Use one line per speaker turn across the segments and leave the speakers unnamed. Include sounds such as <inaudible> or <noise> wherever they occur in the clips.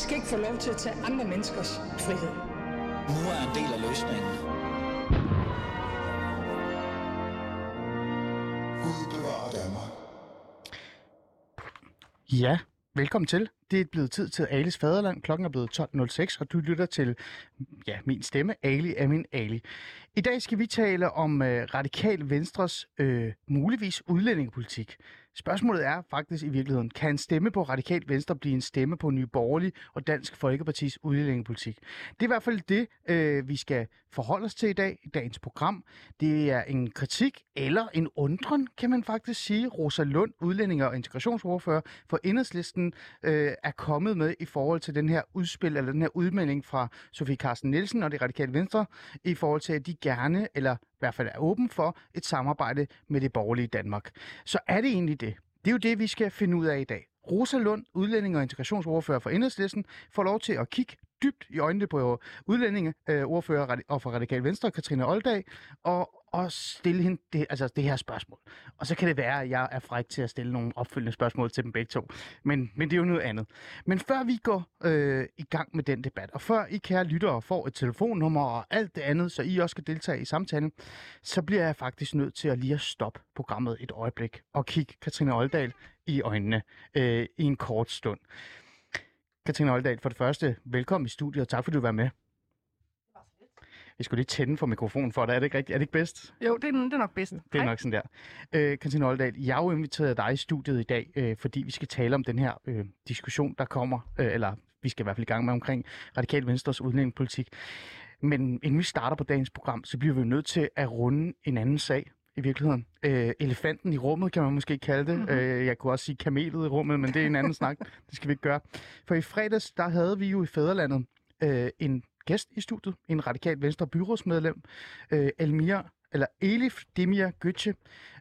skal ikke få lov til at tage andre menneskers frihed.
Nu er en del af løsningen.
Gud bevarer Danmark.
Ja, velkommen til. Det er blevet tid til Alis Faderland. Klokken er blevet 12.06, og du lytter til ja, min stemme, Ali er min Ali. I dag skal vi tale om øh, Radikal Venstres øh, muligvis udlændingepolitik. Spørgsmålet er faktisk i virkeligheden, kan en stemme på Radikal Venstre blive en stemme på Nye Borgerlige og Dansk Folkepartis udlændingepolitik? Det er i hvert fald det, øh, vi skal forholde os til i dag, i dagens program. Det er en kritik eller en undren, kan man faktisk sige. Rosa Lund, udlændinge- og integrationsordfører for Enhedslisten, øh, er kommet med i forhold til den her udspil, eller den her udmelding fra Sofie Carsten Nielsen og det radikale venstre, i forhold til, at de gerne, eller i hvert fald er åben for, et samarbejde med det borgerlige Danmark. Så er det egentlig det? Det er jo det, vi skal finde ud af i dag. Rosa Lund, udlænding- og integrationsordfører for Enhedslisten, får lov til at kigge dybt i øjnene på udlændinge, øh, ordfører og for Radikal Venstre, Katrine Oldag, og, og stille hende det, altså det her spørgsmål. Og så kan det være, at jeg er fræk til at stille nogle opfølgende spørgsmål til dem begge to. Men, men det er jo noget andet. Men før vi går øh, i gang med den debat, og før I kære lyttere får et telefonnummer og alt det andet, så I også kan deltage i samtalen, så bliver jeg faktisk nødt til at lige at stoppe programmet et øjeblik og kigge Katrine Oldal i øjnene øh, i en kort stund. Katrine Oldal, for det første, velkommen i studiet, og tak fordi du var med. Vi skulle lige tænde for mikrofonen for dig. Er det ikke, rigtigt? Er det ikke bedst?
Jo, det er, det er nok bedst.
Det er
Hej.
nok sådan der. Øh, Katrine Oldal, jeg har jo inviteret dig i studiet i dag, øh, fordi vi skal tale om den her øh, diskussion, der kommer, øh, eller vi skal i hvert fald i gang med omkring Radikal Venstres udlændingepolitik. Men inden vi starter på dagens program, så bliver vi jo nødt til at runde en anden sag i virkeligheden. Øh, elefanten i rummet, kan man måske kalde det. Mm-hmm. Øh, jeg kunne også sige kamelet i rummet, men det er en anden snak. <laughs> Det skal vi ikke gøre. For i fredags, der havde vi jo i Fæderlandet øh, en gæst i studiet, en radikal venstre byrådsmedlem, øh, Elmira, eller Elif Demir Götze,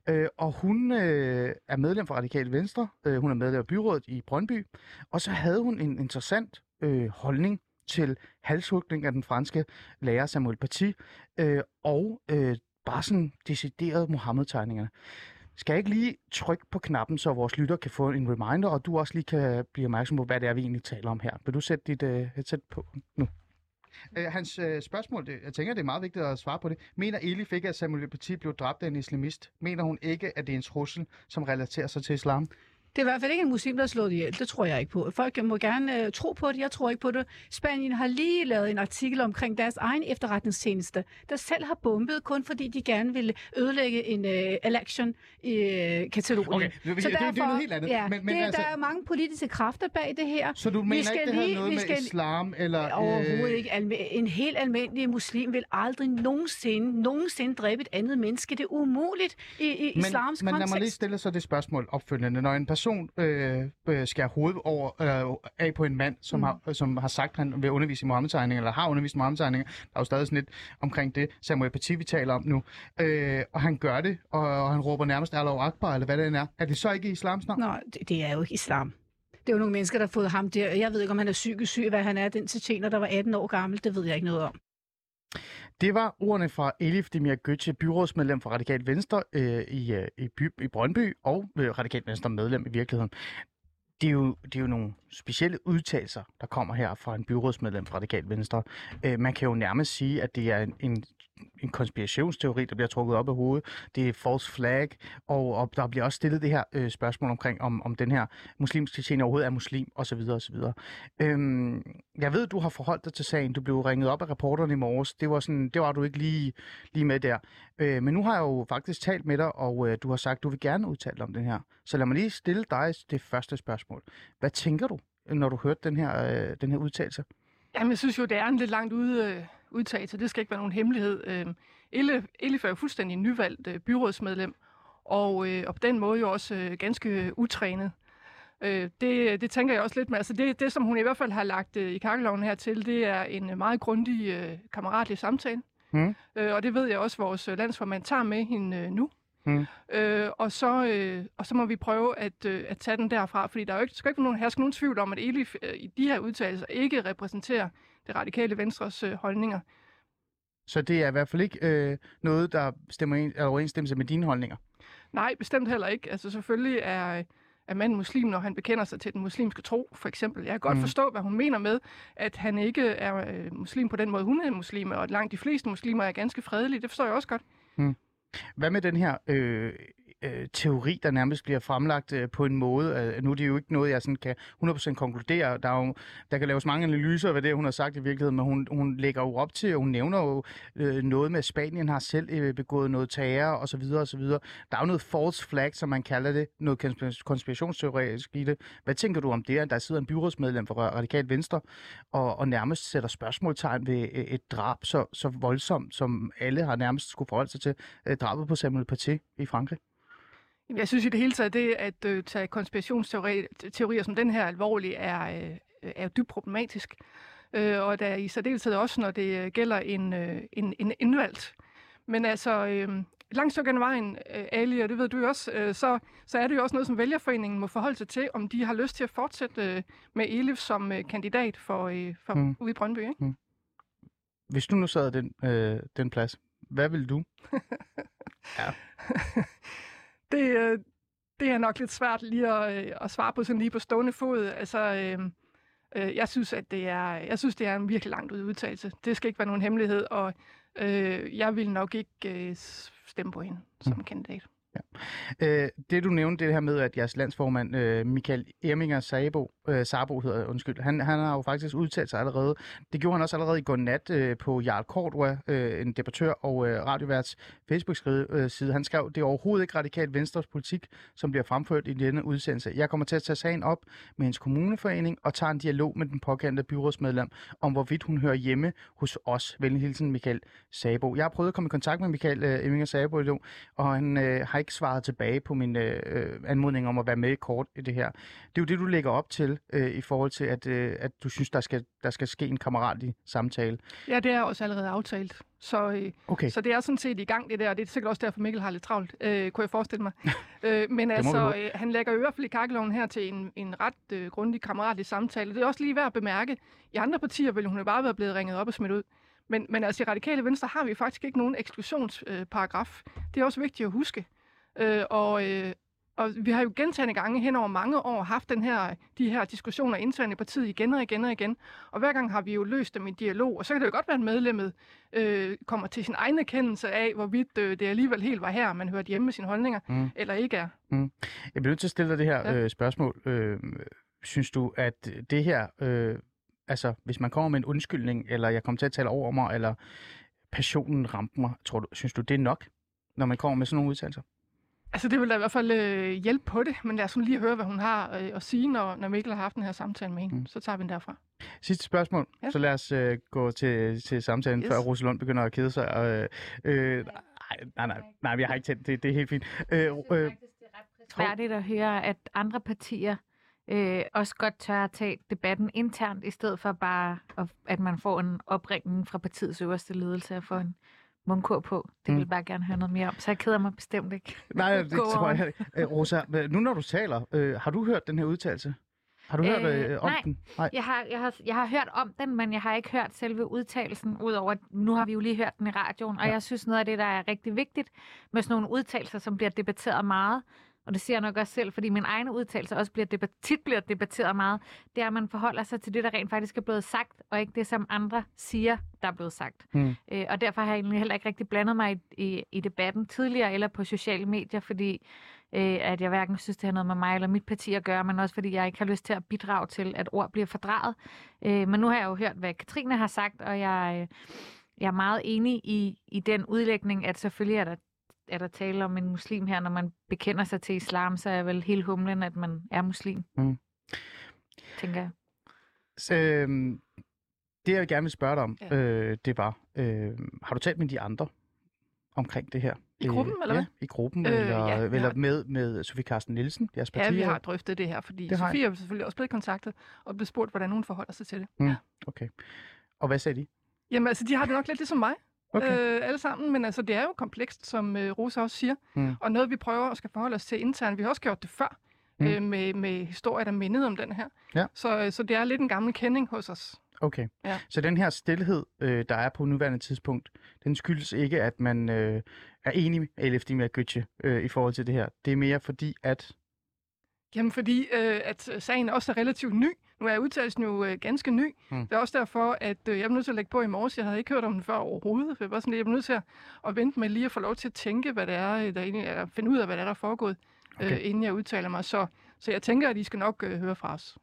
øh, og hun øh, er medlem for Radikal Venstre. Øh, hun er medlem af byrådet i Brøndby, og så havde hun en interessant øh, holdning til halshugning af den franske lærer Samuel Paty, øh, og øh, bare sådan decideret Mohammed-tegningerne. Skal jeg ikke lige trykke på knappen, så vores lytter kan få en reminder, og du også lige kan blive opmærksom på, hvad det er, vi egentlig taler om her. Vil du sætte dit øh, headset på nu? Øh, hans øh, spørgsmål, det, jeg tænker, det er meget vigtigt at svare på det. Mener Eli ikke, at Samuel Paty blev dræbt af en islamist? Mener hun ikke, at det er en trussel, som relaterer sig til islam?
Det er i hvert fald ikke en muslim, der er slået ihjel. Det tror jeg ikke på. Folk må gerne uh, tro på det. Jeg tror ikke på det. Spanien har lige lavet en artikel omkring deres egen efterretningstjeneste, der selv har bombet, kun fordi de gerne ville ødelægge en uh, election i uh, Katalonien.
Okay, det- det- det er noget helt andet.
Ja,
Men- men
det,
altså-
der er mange politiske kræfter bag det her.
Så du
Vi
mener
skal
ikke, det havde
lige-
noget
vi
med
skal-
islam eller...
Overhovedet ikke. Alme- en helt almindelig muslim vil aldrig nogensinde, nogensinde dræbe et andet menneske. Det er umuligt i, i
Men,
islams
men lad mig lige
kontekst.
stille så det spørgsmål opfølgende. Når en person øh, øh, skærer hovedet over, øh, af på en mand, som, mm. har, som har sagt, at han vil undervise i Mohammed-tegninger, eller har undervist i Mohammed-tegninger, der er jo stadig sådan lidt omkring det, Samuel Paty, vi taler om nu, øh, og han gør det, og, og han råber nærmest Allah Akbar, eller hvad det end er. Er det så ikke i islams navn?
Nå, det, det er jo ikke islam. Det er jo nogle mennesker, der har fået ham der. Jeg ved ikke, om han er psykisk syg, hvad han er. Den tjener, der var 18 år gammel, det ved jeg ikke noget om.
Det var ordene fra Elif Demir Götze, byrådsmedlem for Radikal Venstre øh, i, øh, i, by, i Brøndby, og øh, Radikal Venstre medlem i virkeligheden. Det er, jo, det er jo nogle specielle udtalelser, der kommer her fra en byrådsmedlem fra Radikal Venstre. Øh, man kan jo nærmest sige, at det er en, en, en konspirationsteori, der bliver trukket op af hovedet. Det er false flag, og, og der bliver også stillet det her øh, spørgsmål omkring, om, om den her muslimske tjener overhovedet er muslim, osv. osv. Øhm, jeg ved, du har forholdt dig til sagen. Du blev ringet op af reporterne i morges. Det var, sådan, det var du ikke lige, lige med der. Øh, men nu har jeg jo faktisk talt med dig, og øh, du har sagt, du vil gerne udtale dig om den her. Så lad mig lige stille dig det første spørgsmål. Hvad tænker du, når du hørte den her, øh, den her udtalelse?
Jamen, jeg synes jo, det er en lidt langt ude øh, udtalelse. Det skal ikke være nogen hemmelighed. Øh, Elle, Elif er jo fuldstændig nyvalgt øh, byrådsmedlem, og, øh, og på den måde jo også øh, ganske utrænet. Øh, det, det tænker jeg også lidt med. Altså det, det, som hun i hvert fald har lagt øh, i kakkeloven her til, det er en meget grundig øh, kammeratlig samtale.
Mm.
Øh, og det ved jeg også, at vores øh, landsformand tager med hende øh, nu.
Mm.
Øh, og, så, øh, og så må vi prøve at, øh, at tage den derfra, fordi der er jo ikke, skal ikke være nogen, herske nogen tvivl om, at Elif øh, i de her udtalelser ikke repræsenterer det radikale venstres øh, holdninger.
Så det er i hvert fald ikke øh, noget, der stemmer i er overensstemmelse med dine holdninger.
Nej, bestemt heller ikke. Altså selvfølgelig er, er manden muslim, når han bekender sig til den muslimske tro, for eksempel. Jeg kan godt
Mm.
mm. forstå, hvad hun mener med, at han ikke er øh, muslim på den måde, hun er muslim, og at langt de fleste muslimer er ganske fredelige. Det forstår jeg også godt.
Hvad med den her øh, øh, teori, der nærmest bliver fremlagt øh, på en måde? Øh, nu er det jo ikke noget, jeg sådan kan 100% konkludere. Der, er jo, der kan laves mange analyser af, det hun har sagt i virkeligheden, men hun, hun lægger jo op til, og hun nævner jo øh, noget med, at Spanien har selv øh, begået noget terror og så videre og så videre. Der er jo noget false flag, som man kalder det, noget konspirationsteoretisk i det. Hvad tænker du om det, at der sidder en byrådsmedlem for Radikal Venstre og, og nærmest sætter spørgsmålstegn ved øh, et drab så, så voldsomt, som alle har nærmest skulle forholde sig til, øh, drabet på Samuel Paty i Frankrig?
Jeg synes i det hele taget, det at øh, tage konspirationsteorier som den her alvorligt er, øh, er dybt problematisk. Øh, og der i særdeleshed også, når det øh, gælder en, øh, en, en indvalgt. Men altså, øh, langt stykke af vejen, Ali, og det ved du også, øh, så, så er det jo også noget, som vælgerforeningen må forholde sig til, om de har lyst til at fortsætte øh, med Elif som øh, kandidat for, øh, for
Mm.
mm. ude i Brøndby. Ikke?
Hvis du nu sad den, øh, den plads, hvad vil du? <laughs> <laughs>
det, øh, det er nok lidt svært lige at, øh, at svare på sådan lige på stående fod. Altså, øh, øh, jeg synes, at det er, jeg synes, det er en virkelig langt ud udtalelse. Det skal ikke være nogen hemmelighed, og øh, jeg vil nok ikke øh, stemme på hende som
Mm.
kandidat. Ja.
Øh, det du nævnte, det her med, at jeres landsformand, øh, Michael Erminger Sabo, øh, Sabo hedder, undskyld, han, han har jo faktisk udtalt sig allerede. Det gjorde han også allerede i går nat øh, på Jarl Kortua, øh, en debattør og øh, radioværts Facebook-side. Øh, han skrev, det er overhovedet ikke radikalt Venstres politik, som bliver fremført i denne udsendelse. Jeg kommer til at tage sagen op med hendes kommuneforening og tager en dialog med den pågældende byrådsmedlem om, hvorvidt hun hører hjemme hos os. Venlig hilsen, Michael Sabo. Jeg har prøvet at komme i kontakt med Michael øh, Erminger Sabo i dag, og han øh, har ikke svaret tilbage på min øh, øh, anmodning om at være med i kort i det her. Det er jo det, du lægger op til øh, i forhold til, at, øh, at du synes, der skal, der skal ske en kammeratlig samtale.
Ja, det er også allerede aftalt. Så, øh,
Okay,
så det er sådan set i gang, det der. og Det er sikkert også derfor, Mikkel har lidt travlt, øh, kunne jeg forestille mig. <laughs> øh, men altså, øh, han lægger i hvert fald i kakkeloven her til en, en ret øh, grundig kammeratlig samtale. Det er også lige værd at bemærke. I andre partier ville hun jo bare være blevet ringet op og smidt ud. Men, men altså i Radikale Venstre har vi faktisk ikke nogen eksklusionsparagraf. det er også vigtigt at huske. Øh, og, øh, og vi har jo gentagende gange hen over mange år haft den her, de her diskussioner internt i partiet igen og igen og igen. Og hver gang har vi jo løst dem i dialog. Og så kan det jo godt være, at medlemmet øh, kommer til sin egen erkendelse af, hvorvidt øh, det alligevel helt var her, man hørte hjemme med sine holdninger,
Mm.
mm. eller ikke er.
jeg bliver nødt til at stille dig det her
Ja.
øh, spørgsmål. Øh, synes du, at det her, øh, altså hvis man kommer med en undskyldning, eller jeg kommer til at tale over mig, eller passionen ramte mig, tror du, synes du, det er nok, når man kommer med sådan nogle udtalelser?
Altså det vil da i hvert fald øh, hjælpe på det, men lad os nu lige høre, hvad hun har øh, at sige, når, når Mikkel har haft den her samtale med hende.
Mm.
Så tager vi den derfra.
Sidste spørgsmål, ja. Så lad os øh, gå til, til samtalen, yes. Før Rosalund begynder at kede sig. Og, øh, øh, nej, nej, nej, nej, jeg har ikke tændt det, det er helt fint. Øh, øh,
Færdigt at høre, at andre partier øh, også godt tør at tage debatten internt, i stedet for bare, at, at man får en opringning fra partiets øverste ledelse og får en mundkur på. Det vil
Mm.
jeg bare gerne høre noget mere om, så jeg keder mig bestemt ikke.
nej, <laughs> det tror jeg ikke. øh, Rosa, nu når du taler, øh, har du hørt den her udtalelse? Har du hørt
Øh,
øh, om
nej.
den? Nej.
Jeg har, jeg, har, jeg har hørt om den, men jeg har ikke hørt selve udtalelsen, udover at nu har vi jo lige hørt den i radioen, og
Ja.
jeg synes noget af det, der er rigtig vigtigt med sådan nogle udtalelser, som bliver debatteret meget, og det siger jeg nok også selv, fordi min egne udtalelser også bliver debat, tit bliver debatteret meget, det er, at man forholder sig til det, der rent faktisk er blevet sagt, og ikke det, som andre siger, der er blevet sagt.
Mm.
Øh, og derfor har jeg egentlig heller ikke rigtig blandet mig i, i, i debatten tidligere eller på sociale medier, fordi øh, at jeg hverken synes, det har noget med mig eller mit parti at gøre, men også fordi jeg ikke har lyst til at bidrage til, at ord bliver fordraget. Øh, men nu har jeg jo hørt, hvad Katrine har sagt, og jeg, øh, jeg er meget enig i, i den udlægning, at selvfølgelig er der, er der tale om en muslim her, når man bekender sig til islam, så er vel helt humlen, at man er muslim.
Mm.
Tænker jeg.
Så, øh, det, jeg gerne vil spørge dig om,
Ja.
øh, det var, øh, har du talt med de andre omkring det her?
I gruppen, eller
ja,
hvad?
i gruppen,
Øh,
eller,
ja,
eller
har-
med, med Sofie Carsten Nielsen, jeres parti?
Ja, vi har drøftet det her, fordi
Det.
Sofie er selvfølgelig også blevet kontaktet og blevet spurgt, hvordan hun forholder sig til det.
Okay. Og hvad sagde de?
Jamen altså, de har det nok lidt ligesom mig,
Okay.
øh, alle sammen, men altså, det er jo komplekst, som øh, Rosa også siger,
Mm.
og noget, vi prøver at skal forholde os til internt. Vi har også gjort det før,
Mm.
øh, med, med historier, der mindede om den her.
Ja.
Så, øh, så det er lidt en gammel kending hos os.
Okay.
Ja.
Så den her stillhed, øh, der er på nuværende tidspunkt, den skyldes ikke, at man øh, er enig med Elif Dimia Götze øh, i forhold til det her. Det er mere fordi, at...
Jamen fordi, øh, at sagen også er relativt ny. Nu er udtalelsen jo øh, ganske ny.
Mm.
Det er også derfor, at øh, jeg er nødt til at lægge på i morges. Jeg havde ikke hørt om den før overhovedet. Så jeg var sådan, lidt, jeg er nødt til at, at vente med lige at få lov til at tænke, hvad det er, øh, der egentlig er, finde ud af, hvad der er, der er foregået,
Okay.
okay. øh, inden jeg udtaler mig. Så, så jeg tænker, at I skal nok øh, høre fra os.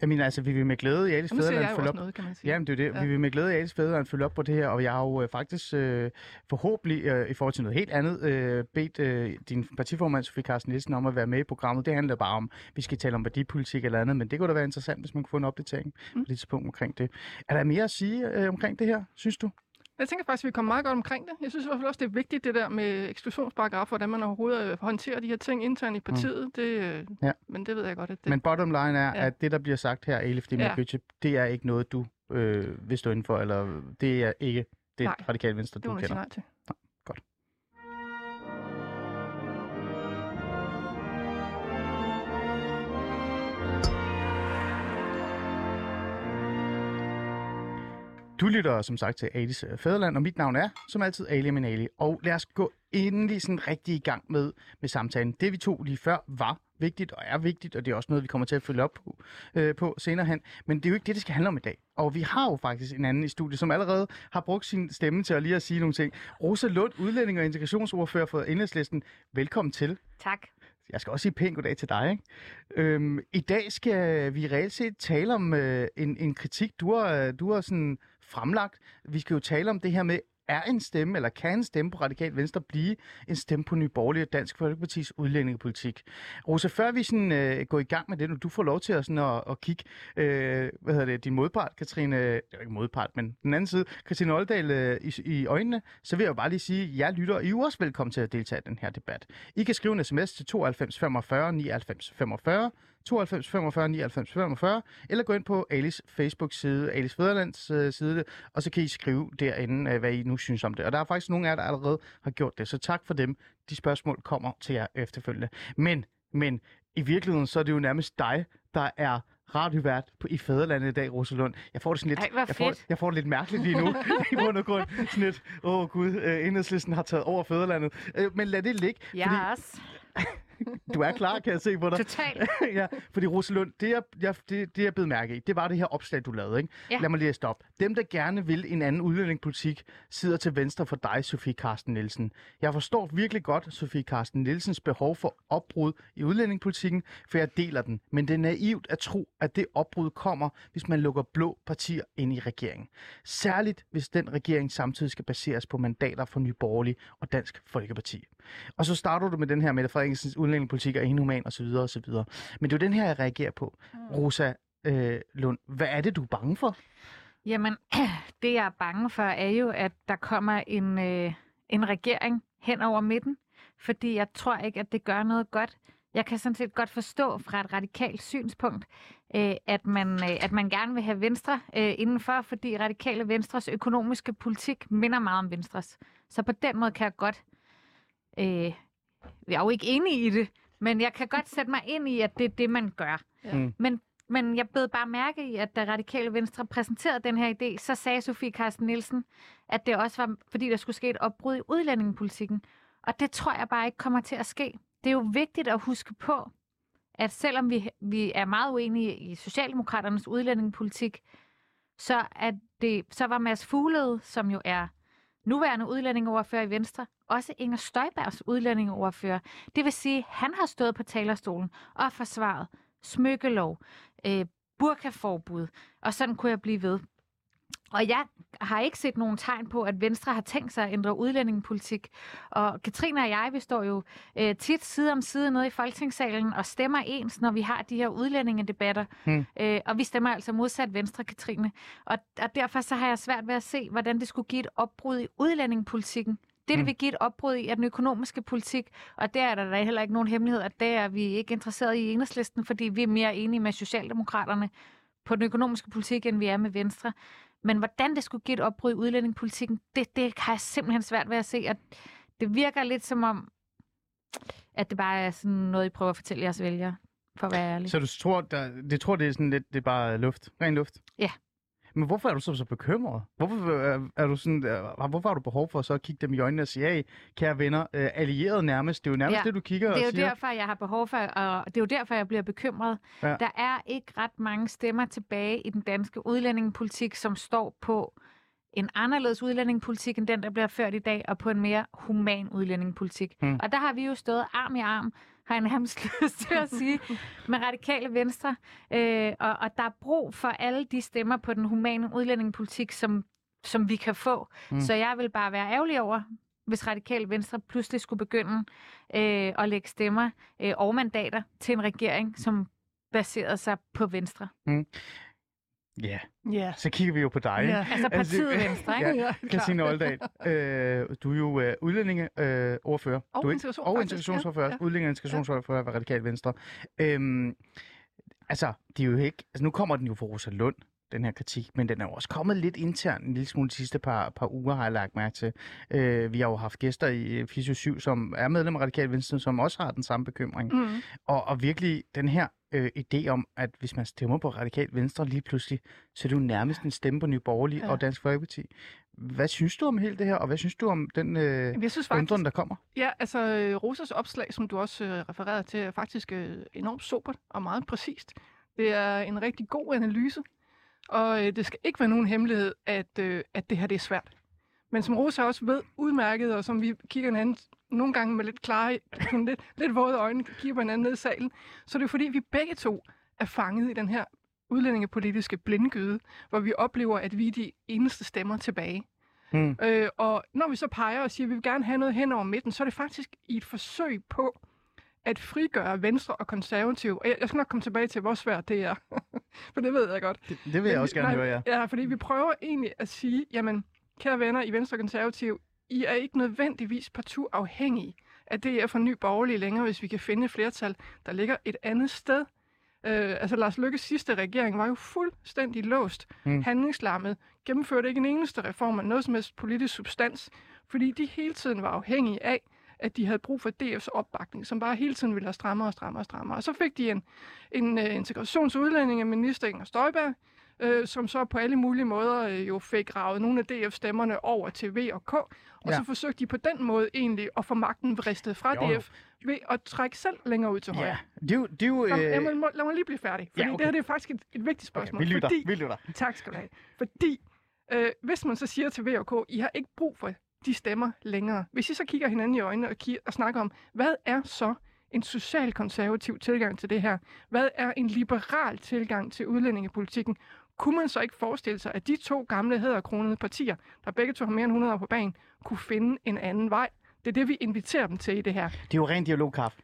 Jeg mener, altså, vi vil med glæde i Alice
jo
følge op.
noget, kan man sige.
Jamen, det er det. Ja.
Ja.
Vi vil med glæde i Alice Fæderland følge op på det her, og jeg har jo øh, faktisk øh, forhåbentlig øh, i forhold til noget helt andet øh, bedt øh, din partiformand, Sofie Carsten Nielsen, om at være med i programmet. Det handler bare om, at vi skal tale om værdipolitik eller andet, men det kunne da være interessant, hvis man kunne få en opdatering. Mm. på det tidspunkt omkring det. Er der mere at sige øh, omkring det her, synes du?
Jeg tænker faktisk, at vi kommer meget godt omkring det. Jeg synes i hvert fald også, det er vigtigt, det der med eksklusionsparagrafer, hvordan man overhovedet øh, håndterer de her ting internt i partiet. Mm. Det, øh,
Ja.
Men det ved jeg godt, at det...
Men bottom line er, ja. At det, der bliver sagt her, Elif Dimmer
Ja.
det er ikke noget, du øh, vil stå inden for, eller det er ikke det
Nej.
radikale venstre,
det
du
må man sige
kender.
nej til.
Du lytter som sagt til Alis øh, Fæderland, og mit navn er, som altid, Ali Minali. Og lad os gå endelig sådan rigtig i gang med, med samtalen. Det vi tog lige før var vigtigt og er vigtigt, og det er også noget, vi kommer til at følge op på, øh, på senere hen. Men det er jo ikke det, det skal handle om i dag. Og vi har jo faktisk en anden i studiet, som allerede har brugt sin stemme til at lige at sige nogle ting. Rosa Lund, udlænding og integrationsordfører for Enhedslisten. Velkommen til.
Tak.
Jeg skal også sige pænt goddag til dig. Ikke? Øhm, I dag skal vi reelt set tale om øh, en, en kritik, du har, du har sådan fremlagt. Vi skal jo tale om det her med, er en stemme, eller kan en stemme på Radikal Venstre blive en stemme på Nye Borgerlige og Dansk Folkepartis udlændingepolitik? Rosa, før vi sådan, øh, går i gang med det, når du får lov til at, sådan, at, at kigge, øh, hvad hedder det, din modpart, Katrine, det er ikke modpart, men den anden side, Katrine Oldal øh, i, i øjnene, så vil jeg jo bare lige sige, at jeg lytter, I er også velkommen til at deltage i den her debat. I kan skrive en sms til 92 45 99 45, 92 45 99 45, eller gå ind på Alice Facebook-side, Alice Fæderlands øh, side, og så kan I skrive derinde, øh, hvad I nu synes om det. Og der er faktisk nogle af jer, der allerede har gjort det, så tak for dem. De spørgsmål kommer til jer efterfølgende. Men, men i virkeligheden, så er det jo nærmest dig, der er radiovært på, i Fæderlandet i dag, Rosalund. Jeg får det sådan lidt,
Ej,
jeg, får, jeg får det lidt mærkeligt lige nu, <laughs> i bund og grund. Sådan lidt, åh oh, gud, øh, enhedslisten har taget over Fæderlandet. Øh, men lad det ligge,
er også.
Du er klar, kan jeg se på dig.
Totalt. <laughs>
ja, fordi Rosalund, det jeg, jeg, det, det jeg blev mærke i, det var det her opslag, du lavede. Ikke?
Ja.
Lad mig lige stoppe. Dem, der gerne vil en anden udlændingepolitik, sidder til venstre for dig, Sofie Karsten Nielsen. Jeg forstår virkelig godt Sofie Karsten Nielsens behov for opbrud i udlændingepolitikken, for jeg deler den. Men det er naivt at tro, at det opbrud kommer, hvis man lukker blå partier ind i regeringen. Særligt, hvis den regering samtidig skal baseres på mandater fra Nye Borgerlige og Dansk Folkeparti. Og så starter du med den her Mette Frederiksens udlændingepolitik er inhuman osv. osv. Men det er jo den her, jeg reagerer på. Rosa øh, Lund, hvad er det, du er bange for?
Jamen, <clears throat> det jeg er bange for, er jo, at der kommer en, øh, en regering hen over midten, fordi jeg tror ikke, at det gør noget godt. Jeg kan sådan set godt forstå fra et radikalt synspunkt, øh, at, man, øh, at man gerne vil have Venstre øh, indenfor, fordi radikale Venstres økonomiske politik minder meget om Venstres. Så på den måde kan jeg godt... Øh, jeg er jo ikke enig i det, men jeg kan godt sætte mig ind i, at det er det, man gør.
Ja.
Mm.
Men, men jeg bed bare mærke i, at da Radikale Venstre præsenterede den her idé, så sagde Sofie Carsten Nielsen, at det også var, fordi der skulle ske et opbrud i udlændingepolitikken. Og det tror jeg bare ikke kommer til at ske. Det er jo vigtigt at huske på, at selvom vi, vi er meget uenige i Socialdemokraternes udlændingepolitik, så, at det, så var Mads Fuglede, som jo er nuværende udlændingeoverfører i Venstre, også Inger Støjbergs udlændingeoverfører. Det vil sige, at han har stået på talerstolen og forsvaret smykkelov, øh, burkaforbud, og sådan kunne jeg blive ved. Og jeg har ikke set nogen tegn på, at Venstre har tænkt sig at ændre udlændingepolitik. Og Katrine og jeg, vi står jo øh, tit side om side nede i Folketingssalen og stemmer ens, når vi har de her udlændingedebatter.
Hmm.
Øh, og vi stemmer altså modsat Venstre, Katrine. Og, og derfor så har jeg svært ved at se, hvordan det skulle give et opbrud i udlændingepolitikken. Det, det
Hmm.
vil give et opbrud i, er den økonomiske politik, og der er der da heller ikke nogen hemmelighed, at det er vi ikke interesseret i i enhedslisten, fordi vi er mere enige med Socialdemokraterne på den økonomiske politik, end vi er med Venstre. Men hvordan det skulle give et opbrud i udlændingepolitikken, det, det har jeg simpelthen svært ved at se. At det virker lidt som om, at det bare er sådan noget, I prøver at fortælle jeres vælgere, for at være ærlig.
Så du tror, der, det tror, det er sådan lidt, det er bare luft, ren luft?
Ja.
Men hvorfor er du så så bekymret? Hvorfor er, er du sådan, er, hvorfor har du behov for så at kigge dem i øjnene og sige, hey, kære venner, øh, allieret nærmest, det er jo nærmest ja, det, du kigger
Det er
og
jo
siger.
derfor, jeg har behov for, og det er jo derfor, jeg bliver bekymret.
Ja.
Der er ikke ret mange stemmer tilbage i den danske udlændingepolitik, som står på en anderledes udlændingepolitik end den, der bliver ført i dag, og på en mere human udlændingepolitik.
Hmm.
Mm. Og der har vi jo stået arm i arm, har jeg nærmest <laughs> lyst til at sige, med radikale venstre. Øh, og, og der er brug for alle de stemmer på den humane udlændingepolitik, som, som vi kan få. Mm. Så jeg vil bare være ærgerlig over, hvis radikale venstre pludselig skulle begynde øh, at lægge stemmer øh, og mandater til en regering, som baserede sig på Venstre.
Ja,
Ja.
så kigger vi jo på dig.
Ja.
ikke?
Altså partiet
det-
Venstre, ikke?
Ja, Christine Oldal, øh, du er jo øh, udlændinge øh, ordfører.
Og
du er
integration,
og integrationsordfører.
Ja.
Udlændinge og integrationsordfører for Radikal Venstre. Øhm, altså, det er jo ikke... Altså, nu kommer den jo fra Rosa Lund, den her kritik, men den er jo også kommet lidt internt en lille smule de sidste par, par uger, har jeg lagt mærke til. Øh, vi har jo haft gæster i Fisio 7, som er medlem af Radikal Venstre, som også har den samme bekymring.
Mm.
Og, og virkelig den her øh, idé om, at hvis man stemmer på Radikal Venstre lige pludselig, så er det jo nærmest en stemme på Nye Borgerlige
Ja.
og Dansk Folkeparti. Hvad synes du om hele det her, og hvad synes du om den øh,
Jeg synes faktisk,
undren, der kommer?
Ja, altså øh, Rosas opslag, som du også øh, refererede til, er faktisk øh, enormt sobert og meget præcist. Det er en rigtig god analyse, og øh, det skal ikke være nogen hemmelighed, at, øh, at det her det er svært. Men som Rosa også ved udmærket, og som vi kigger hinanden nogle gange med lidt klare, sådan <laughs> lidt, lidt våde øjne, kigger på hinanden ned i salen, så er det jo fordi, vi begge to er fanget i den her udlændingepolitiske blindgyde, hvor vi oplever, at vi er de eneste stemmer tilbage.
Hmm.
Øh, og når vi så peger og siger, at vi vil gerne have noget hen over midten, så er det faktisk i et forsøg på at frigøre Venstre og Konservative. Og jeg, jeg skal nok komme tilbage til, hvor svært det er. <laughs> For det ved jeg godt.
Det, det vil jeg
Men
også gerne
nej,
høre, ja.
Ja, fordi vi prøver egentlig at sige, jamen, kære venner i Venstre og Konservative, I er ikke nødvendigvis partout afhængige af DF og Ny Borgerlige længere, hvis vi kan finde et flertal, der ligger et andet sted. Øh, altså Lars Lykkes sidste regering var jo fuldstændig låst,
mm.
handlingslammet, gennemførte ikke en eneste reform af noget som helst politisk substans, fordi de hele tiden var afhængige af, at de havde brug for DF's opbakning, som bare hele tiden ville have strammere og strammere og strammere. Og så fik de en, en uh, integrations- og udlændingeminister, Inger Støjberg, øh, som så på alle mulige måder øh, jo fik ravet nogle af DF-stemmerne over til V og K, og
Ja.
så forsøgte de på den måde egentlig at få magten vristet fra
Jo.
DF ved at trække selv længere ud til højre.
Ja, det er jo... Det er jo øh,
må, må, lad mig lige blive færdig, fordi
ja, okay.
okay. det her det er faktisk et, et vigtigt
okay,
spørgsmål.
vi lytter,
fordi,
vi lytter.
Tak skal du have. Fordi øh, hvis man så siger til V og K, I har ikke brug for de stemmer længere. Hvis I så kigger hinanden i øjnene og, ki- og snakker om, hvad er så en socialkonservativ tilgang til det her? Hvad er en liberal tilgang til udlændingepolitikken? Kunne man så ikke forestille sig, at de to gamle hæderkronede partier, der begge to har mere end 100 år på banen, kunne finde en anden vej? Det er det, vi inviterer dem til i det her.
Det er jo ren dialogkaffe.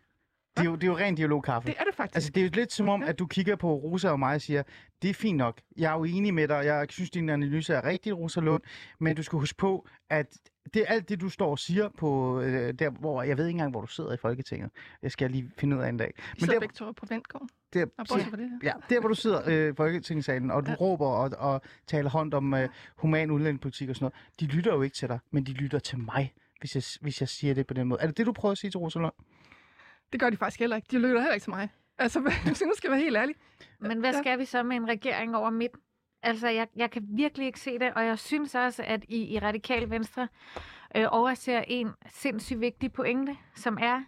Det er jo, det er jo ren dialogkaffe.
Det er det faktisk.
Altså, det er jo lidt som om, at du kigger på Rosa og mig og siger, det er fint nok. Jeg er jo enig med dig. Jeg synes, din analyse er rigtig, Rosa Lund. Men du skal huske på, at det er alt det, du står og siger på øh, der, hvor jeg ved ikke engang, hvor du sidder i Folketinget. Jeg skal lige finde ud af en dag.
vi
Men
sidder
der,
begge to på Ventgården.
Der,
her.
Ja, der hvor du sidder <laughs> øh, i Folketingssalen, og du ja.
Ja.
råber og, og taler hånd om øh, human udlændingepolitik og sådan noget, de lytter jo ikke til dig, men de lytter til mig, hvis jeg, hvis jeg siger det på den måde. Er det det, du prøver at sige til Rosa Lund?
Det gør de faktisk heller ikke. De lytter heller ikke til mig. Altså, <laughs> hvis jeg nu skal være helt ærlig.
Men hvad
Ja.
skal vi så med en regering over midten? Altså, jeg, jeg kan virkelig ikke se det, og jeg synes også, at I i Radikal Venstre øh, overser en sindssygt vigtig pointe, som er,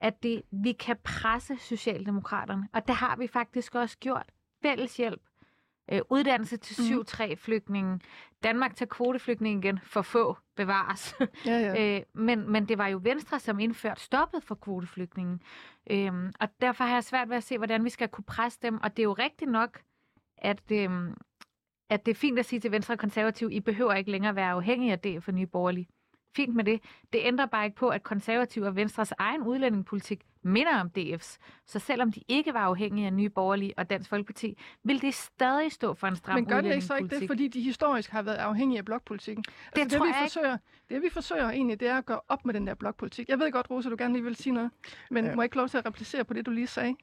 at det, vi kan presse Socialdemokraterne, og det har vi faktisk også gjort. Fælles hjælp, øh, uddannelse til
Mhm.
7-3-flygtninge, Danmark tager kvoteflygtninge igen, for få bevares.
Ja, ja. <laughs>
Øh, men, men det var jo Venstre, som indførte stoppet for kvoteflygtninge. Øhm, og derfor har jeg svært ved at se, hvordan vi skal kunne presse dem. Og det er jo rigtigt nok, at, øhm, at det er fint at sige til Venstre og Konservative, I behøver ikke længere være afhængige af det for Nye Borgerlige. Fint med det. Det ændrer bare ikke på, at Konservative og Venstres egen udlændingepolitik minder om DF's. Så selvom de ikke var afhængige af Nye Borgerlige og Dansk Folkeparti, vil de stadig stå for en stram
Men gør det ikke så ikke det, fordi de historisk har været afhængige af blokpolitikken? Altså, det,
tror
vi
jeg ikke.
forsøger, det vi forsøger egentlig, det er at gøre op med den der blokpolitik. Jeg ved godt, Rosa, du gerne lige vil sige noget, men
Ja.
ja. må jeg ikke lov til at replicere på det, du lige sagde?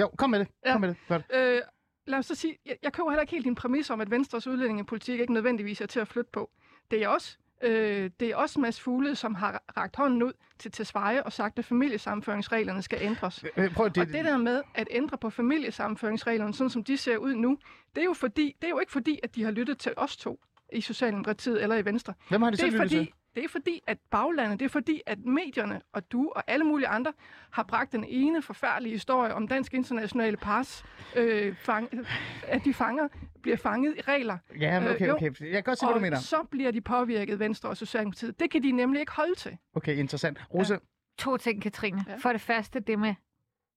Jo, kom med det.
Ja.
Kom med det. Godt.
Øh, lad os så sige, jeg, jeg køber heller ikke helt din præmis om, at Venstres udlændingepolitik ikke nødvendigvis er til at flytte på. Det jeg også Øh, det er også Mads Fugle, som har rakt hånden ud til Tesfaye og sagt, at familiesammenføringsreglerne skal ændres.
Øh, prøv,
Det... Og det der med at ændre på familiesammenføringsreglerne, sådan som de ser ud nu, det er jo, fordi, det er jo ikke fordi, at de har lyttet til os to i Socialdemokratiet eller i Venstre.
Hvem har de
Det
selv
er,
lyttet til?
Det er fordi, at baglandet, det er fordi, at medierne og du og alle mulige andre har bragt den ene forfærdelige historie om dansk internationale pars, øh, fang, at de fanger, bliver fanget i regler.
Ja, men
Øh,
okay,
jo.
okay. Jeg kan godt se, hvad du mener.
Og så bliver de påvirket, Venstre og Socialdemokratiet. Det kan de nemlig ikke holde til.
Okay, interessant. Rosa,
To ting, Katrine.
Ja.
Ja. For det første, det med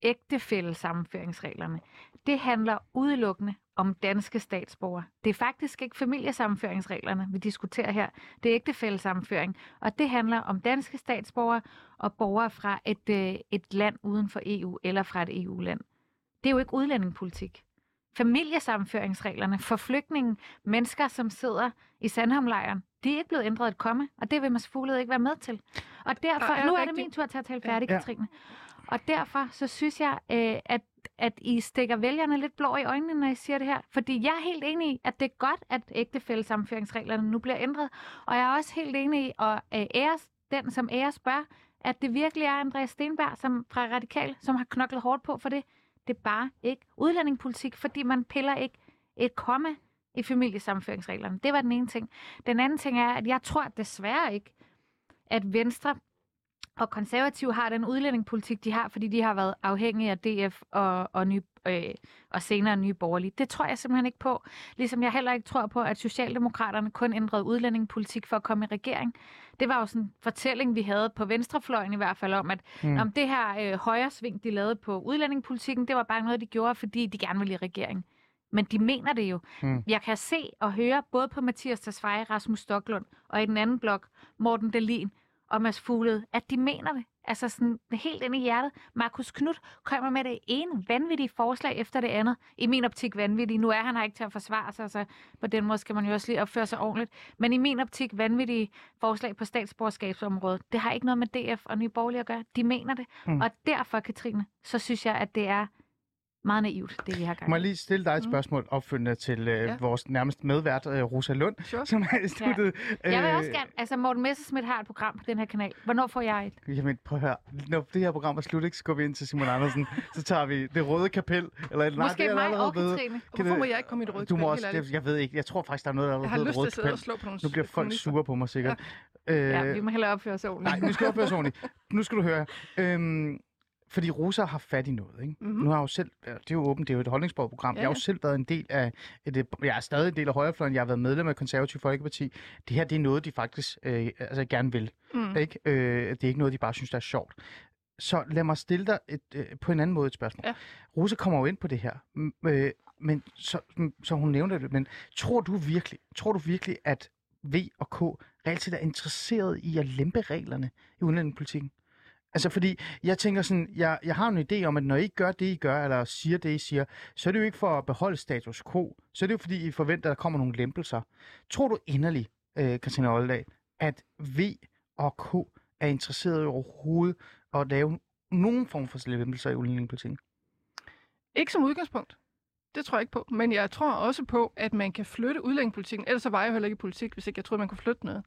ægtefællesammenføringsreglerne. Det handler udelukkende om danske statsborgere. Det er faktisk ikke familiesammenføringsreglerne, vi diskuterer her. Det er ægtefællesammenføring. Og det handler om danske statsborgere og borgere fra et, øh, et land uden for EU eller fra et EU-land. Det er jo ikke udlændingepolitik. Familiesammenføringsreglerne for flygtninge, mennesker, som sidder i Sandhamlejren, de er ikke blevet ændret et komme, og det vil Mads Fuglede ikke være med til. Og derfor,
Der er
nu er det
rigtig-
min tur til at tale færdig,
Ja.
ja. Katrine. Og derfor så synes jeg, øh, at, at I stikker vælgerne lidt blå i øjnene, når I siger det her. Fordi jeg er helt enig i, at det er godt, at ægtefællesammenføringsreglerne nu bliver ændret. Og jeg er også helt enig i, at øh, den som æres bør, at det virkelig er Andreas Stenberg som, fra Radikal, som har knoklet hårdt på for det. Det er bare ikke udlændingepolitik, fordi man piller ikke et komma i familiesammenføringsreglerne. Det var den ene ting. Den anden ting er, at jeg tror desværre ikke, at Venstre og konservative har den udlændingepolitik, de har, fordi de har været afhængige af DF og, og, ny, øh, og senere nye borgerlige. Det tror jeg simpelthen ikke på. Ligesom jeg heller ikke tror på, at Socialdemokraterne kun ændrede udlændingepolitik for at komme i regering. Det var jo sådan en fortælling, vi havde på venstrefløjen i hvert fald om, at
Mm.
mm. om det her øh, højre sving, de lavede på udlændingepolitikken, det var bare noget, de gjorde, fordi de gerne ville i regering. Men de mener det jo.
Mm.
Jeg kan se og høre både på Mathias Tesfaye, Rasmus Stoklund og i den anden blok, Morten Dalin og Mads Fuglede, at de mener det. Altså sådan helt ind i hjertet. Markus Knudt kommer med det ene vanvittige forslag efter det andet. I min optik vanvittige. Nu er han her ikke til at forsvare sig, så på den måde skal man jo også lige opføre sig ordentligt. Men i min optik vanvittige forslag på statsborgerskabsområdet. Det har ikke noget med DF og Nye Borgerlige at gøre. De mener det.
Mm.
Og derfor, Katrine, så synes jeg, at det er meget naivt, det vi har gang
må
i.
jeg lige stille dig et
Mhm.
spørgsmål opfølgende til øh,
Ja.
vores nærmest medvært, øh, Rosa Lund,
Sure.
som er i studiet.
Jeg vil
Øh,
også gerne, altså Morten Messerschmidt har et program på den her kanal. Hvornår får jeg et?
Jamen, prøv at høre. Når det her program er slut, ikke, så går vi ind til Simon Andersen. <laughs> så tager vi det røde kapel. Eller, nej,
Måske
det er
mig
allerede
og
blevet.
Katrine.
Og Hvorfor må jeg ikke komme i det røde
Du må
kapel,
også, det, jeg ved ikke, jeg tror faktisk, der er noget, der er
Jeg har lyst til
røde
at sidde og
kapel.
slå på nogle
Nu bliver folk sure på mig sikkert. Øh,
Ja, vi må hellere opføre os ordentligt.
Nej, nu skal opføre os ordentligt. Nu skal du høre. Øhm, fordi Rosa har fat i noget, ikke?
Mhm.
Nu har jeg jo selv, det er jo åbent, det er jo et holdningsborgerprogram.
Ja,
Jeg har jo
ja.
selv været en del af, et, jeg er stadig en del af Højrefløjen, jeg har været medlem af Konservativ Folkeparti. Det her, det er noget, de faktisk øh, altså, gerne vil.
Mm.
Ikke? Øh, det er ikke noget, de bare synes, der er sjovt. Så lad mig stille dig et, øh, på en anden måde et spørgsmål.
Ja.
Rosa kommer jo ind på det her, øh, men så, så hun nævner det, men tror du virkelig, tror du virkelig, at V og K reelt set er interesseret i at lempe reglerne i udlændingepolitikken? Altså fordi, jeg tænker sådan, jeg, jeg har en idé om, at når I ikke gør det, I gør, eller siger det, I siger, så er det jo ikke for at beholde status quo. Så er det jo fordi, I forventer, at der kommer nogle lempelser. Tror du inderligt, øh, Christina Oldag, at V og K er interesseret i overhovedet at lave nogen form for lempelser i udlændingepolitikken?
Ikke som udgangspunkt. Det tror jeg ikke på. Men jeg tror også på, at man kan flytte udlændingepolitikken. Ellers så var jeg jo heller ikke i politik, hvis ikke jeg troede, man kunne flytte noget.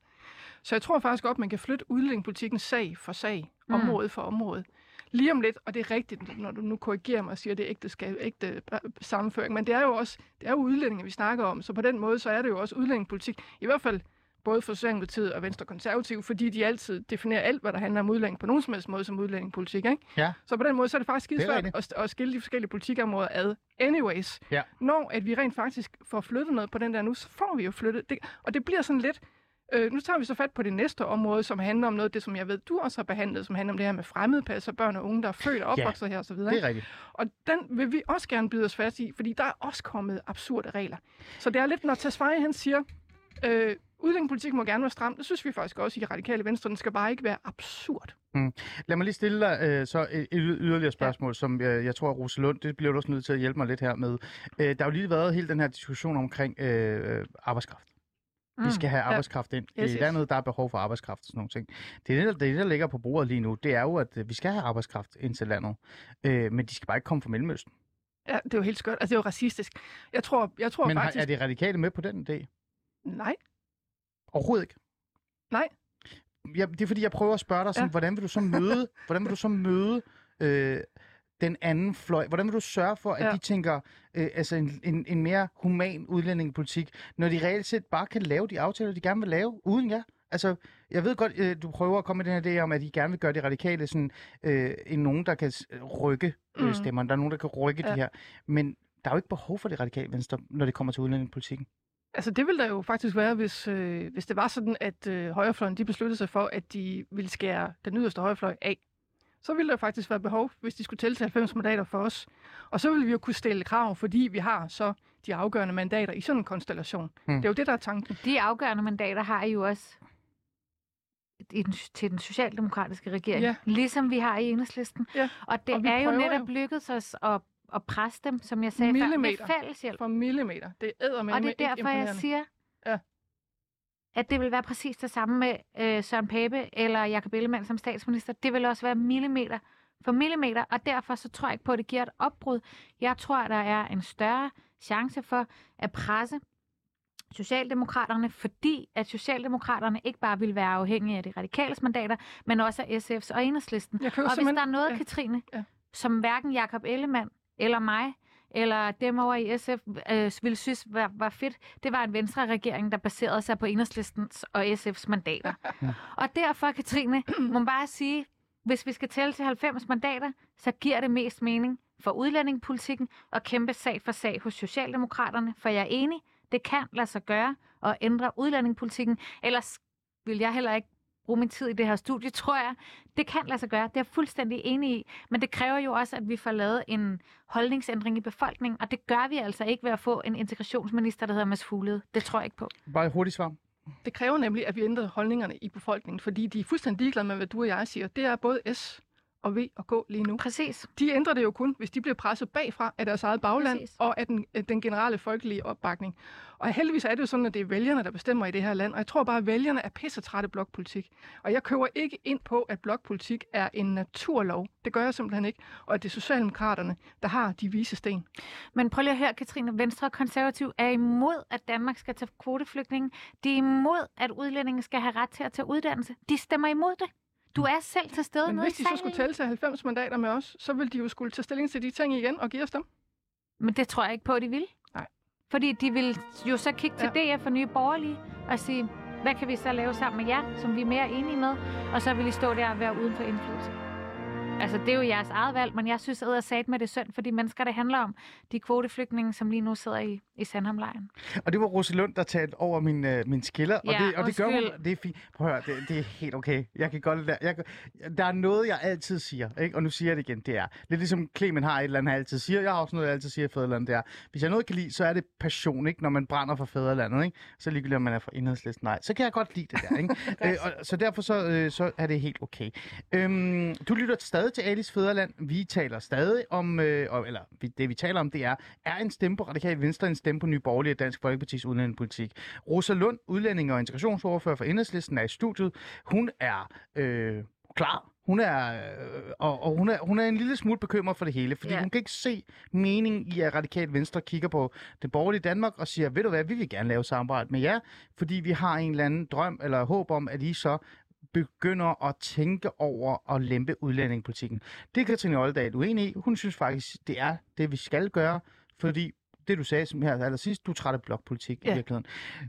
Så jeg tror faktisk godt, man kan flytte udlændingepolitikken sag for sag,
Mm.
område for område. Lige om lidt, og det er rigtigt, når du nu korrigerer mig og siger, at det er ægte, ægte sammenføring, men det er jo også det er jo udlændinge, vi snakker om, så på den måde, så er det jo også udlændingepolitik, i hvert fald både for Socialdemokratiet og Venstre Konservativ, fordi de altid definerer alt, hvad der handler om udlænding på nogen som helst måde som udlændingepolitik. Ikke?
Ja.
Så på den måde, så er det faktisk
Det er
skide
rigtigt.
svært at, at skille de forskellige politikområder ad. Anyways,
Ja.
når at vi rent faktisk får flyttet noget på den der nu, så får vi jo flyttet det. Og det bliver sådan lidt... Øh, nu tager vi så fat på det næste område, som handler om noget af det, som jeg ved, du også har behandlet, som handler om det her med fremmedpas og børn og unge, der er født og opvokset her osv.
Det er rigtigt.
Og den vil vi også gerne byde os fast i, fordi der er også kommet absurde regler. Så det er lidt, når Tesfaye han siger, øh, udlændingepolitik må gerne være stram, det synes vi faktisk også i radikale venstre, den skal bare ikke være absurd.
Lad mig lige stille dig øh, så et, et yderligere spørgsmål, ja. som øh, jeg tror, at Rose Lund, det bliver du også nødt til at hjælpe mig lidt her med. Øh, der har jo lige været hele den her diskussion omkring øh, arbejdskraft. Mm. Vi skal have arbejdskraft ind.
Yes,
I
yes.
landet, der er behov for arbejdskraft og sådan nogle ting. Det, er det, der, det, der ligger på bordet lige nu, det er jo, at øh, vi skal have arbejdskraft ind til landet. Øh, men de skal bare ikke komme fra Mellemøsten.
Ja, det er jo helt skørt. Altså, det er jo racistisk. Jeg tror, jeg tror
Men
faktisk...
er de radikale med på den idé?
Nej,
Overhovedet ikke.
Nej.
Ja, det er fordi, jeg prøver at spørge dig, sådan. Ja. hvordan vil du så møde, hvordan vil du så møde øh, den anden fløj? Hvordan vil du sørge for, at ja. De tænker øh, altså en, en, en mere human udlændingepolitik, når de reelt set bare kan lave de aftaler, de gerne vil lave, uden jer? Altså, jeg ved godt, øh, du prøver at komme med den her idé om, at I gerne vil gøre de radikale sådan, øh, en nogen, der kan rykke øh,
Mm.
stemmerne. Der er nogen, der kan rykke ja. de her. Men der er jo ikke behov for det radikale venstre, når det kommer til udlændingepolitikken.
Altså det ville der jo faktisk være, hvis, øh, hvis det var sådan, at øh, højrefløjen de besluttede sig for, at de ville skære den yderste højrefløj af. Så ville der faktisk være behov, hvis de skulle tælle til 90 mandater for os. Og så ville vi jo kunne stille krav, fordi vi har så de afgørende mandater i sådan en konstellation.
Hmm.
Mm. Det er jo det, der er tanken.
De afgørende mandater har I jo også i den, til den socialdemokratiske regering,
Ja.
ligesom vi har i enhedslisten.
Ja,
Og det
og vi
er jo
prøver
netop
jo.
lykkedes os at, at presse dem, som jeg sagde før,
Millimeter.
med fælles hjælp.
For millimeter. Det er med
Og det er derfor, jeg siger. At det vil være præcis det samme med øh, Søren Pape eller Jakob Ellemann som statsminister. Det vil også være millimeter for millimeter, og derfor så tror jeg ikke på, at det giver et opbrud. Jeg tror, at der er en større chance for at presse Socialdemokraterne, fordi at Socialdemokraterne ikke bare vil være afhængige af de radikales mandater, men også af SF's og Enhedslisten. Og hvis der er noget,
ja.
Katrine,
Ja.
som hverken Jakob Ellemann eller mig, eller dem over i SF øh, ville synes var, var fedt, det var en venstre-regering, der baserede sig på Enhedslistens og SF's mandater. <laughs> og derfor, Katrine, må man bare sige, hvis vi skal tælle til 90 mandater, så giver det mest mening for udlændingepolitikken at kæmpe sag for sag hos Socialdemokraterne, for jeg er enig, det kan lade sig gøre at ændre udlændingepolitikken, ellers vil jeg heller ikke bruge min tid i det her studie, <laughs> tror jeg. Det kan lade sig gøre, det er jeg fuldstændig enig i, men det kræver jo også, at vi får lavet en holdningsændring i befolkningen, og det gør vi altså ikke ved at få en integrationsminister, der hedder Mads Fuglede. Det tror jeg ikke på.
Bare et hurtigt svar.
Det kræver nemlig, at vi ændrer holdningerne i befolkningen, fordi de er fuldstændig ligeglade med, hvad du og jeg siger. Det er både S og V og K lige nu.
Præcis.
De ændrer det jo kun, hvis de bliver presset bagfra af deres eget bagland
Præcis.
og af den, af den generelle folkelige opbakning. Og heldigvis er det jo sådan, at det er vælgerne, der bestemmer i det her land. Og jeg tror bare, at vælgerne er pissetrætte blokpolitik. Og jeg køber ikke ind på, at blokpolitik er en naturlov. Det gør jeg simpelthen ikke. Og at det er Socialdemokraterne, der har de vise sten.
Men prøv lige at høre, Katrine, Venstre og Konservativ er imod, at Danmark skal tage kvoteflygtninge. De er imod, at udlændinge skal have ret til at tage uddannelse. De stemmer imod det. Du er selv til stede
Men
nede
hvis de så skulle tælle til 90 mandater med os, så ville de jo skulle tage stilling til de ting igen og give os dem.
Men det tror jeg ikke på, at de vil.
Nej.
Fordi de vil jo så kigge til ja. DF og Nye Borgerlige og sige, hvad kan vi så lave sammen med jer, som vi er mere enige med? Og så vil I stå der og være uden for indflydelse. Altså, det er jo jeres eget valg, men jeg synes, at jeg sagde med det er synd for de mennesker, det handler om. De kvoteflygtninge, som lige nu sidder i, i Sandhamlejren.
Og det var Rose Lund, der talte over min, øh, min skiller, og,
Ja,
det, og det gør hun. Det er fint. Prøv at høre, det, det er helt okay. Jeg kan godt lade, jeg, der er noget, jeg altid siger, ikke? og nu siger jeg det igen, det er lidt ligesom Clemen har et eller andet, han altid siger. Jeg har også noget, jeg altid siger i fædrelandet, det er, hvis jeg noget kan lide, så er det passion, ikke? når man brænder for fædrelandet. Ikke? Så ligegyldigt, om man er fra enhedslisten, nej. Så kan jeg godt lide det der. Ikke? <laughs> øh, og, så derfor så, øh, så er det helt okay. Øhm, du lytter stadig til Alice Fæderland. Vi taler stadig om, øh, og- eller vi- det vi taler om, det er, er en stemme på Radikale Venstre en stemme på Nye Borgerlige og Dansk Folkepartis udlændingepolitik. Rosa Lund, udlænding og integrationsordfører for Enhedslisten, er i studiet. Hun er øh, klar. Hun er, øh, og, og hun, er, hun er en lille smule bekymret for det hele, fordi
Ja.
hun kan ikke se mening i, at Radikale Venstre kigger på det borgerlige Danmark og siger, ved du hvad, vi vil gerne lave samarbejde med jer, fordi vi har en eller anden drøm eller håb om, at I så begynder at tænke over at lempe udlændingepolitikken. Det er Katrine Oldedal uenig i. Hun synes faktisk, det er det, vi skal gøre, fordi det, du sagde som her allersidst, du er træt af blokpolitik ja. i virkeligheden.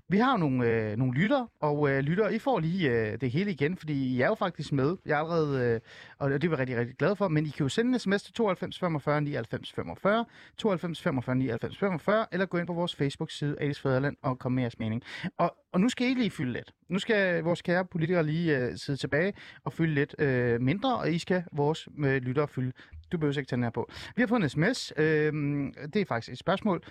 Vi har nogle, øh, nogle lytter, og øh, lytter, I får lige øh, det hele igen, fordi I er jo faktisk med. Jeg er allerede, øh, og det er vi rigtig, rigtig glade for, men I kan jo sende en sms til 92 45 99 45, 92 45 99 45, eller gå ind på vores Facebook-side, Alice Fæderland, og komme med jeres mening. Og, og nu skal I lige fylde lidt. Nu skal vores kære politikere lige øh, sidde tilbage og fylde lidt øh, mindre, og I skal vores øh, lyttere fylde. Du behøver ikke tage den her på. Vi har fået en sms. Øh, det er faktisk et spørgsmål.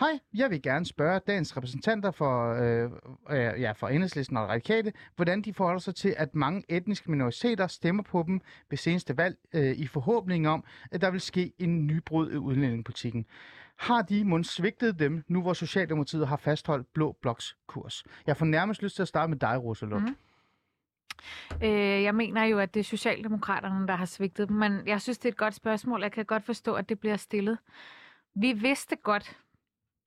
Hej, jeg vil gerne spørge dagens repræsentanter for, øh, øh, ja, for Enhedslisten og Radikale, hvordan de forholder sig til, at mange etniske minoriteter stemmer på dem ved seneste valg øh, i forhåbning om, at der vil ske en nybrud i udlændingepolitikken. Har de mund svigtet dem, nu hvor Socialdemokratiet har fastholdt Blå Bloks kurs? Jeg får nærmest lyst til at starte med dig, Rosalund.
Mm. Øh, jeg mener jo, at det er Socialdemokraterne, der har svigtet dem, men jeg synes, det er et godt spørgsmål. Jeg kan godt forstå, at det bliver stillet. Vi vidste godt,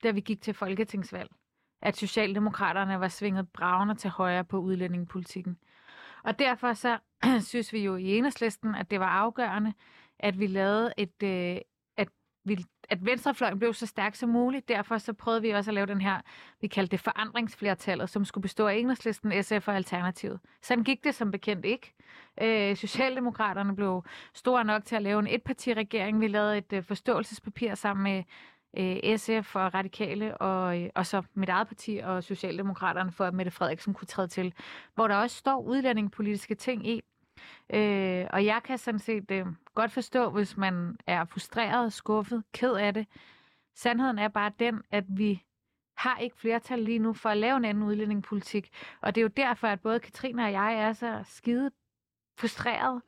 da vi gik til folketingsvalg, at Socialdemokraterne var svinget bravende til højre på udlændingepolitikken. Og derfor så <clears throat> synes vi jo i enhedslisten, at det var afgørende, at vi lavede et, øh, at, vi, at venstrefløjen blev så stærk som muligt. Derfor så prøvede vi også at lave den her, vi kaldte det forandringsflertallet, som skulle bestå af enhedslisten, SF og Alternativet. Sådan gik det som bekendt ikke. Øh, Socialdemokraterne blev store nok til at lave en etpartiregering. Vi lavede et øh, forståelsespapir sammen med øh, SF og Radikale, og, øh, og så mit eget parti og Socialdemokraterne, for at Mette Frederiksen kunne træde til, hvor der også står udlændingepolitiske ting i. Øh, og jeg kan sådan set øh, godt forstå, hvis man er frustreret, skuffet, ked af det. Sandheden er bare den, at vi har ikke flertal lige nu for at lave en anden udlændingepolitik. Og det er jo derfor, at både Katrine og jeg er så skide frustreret.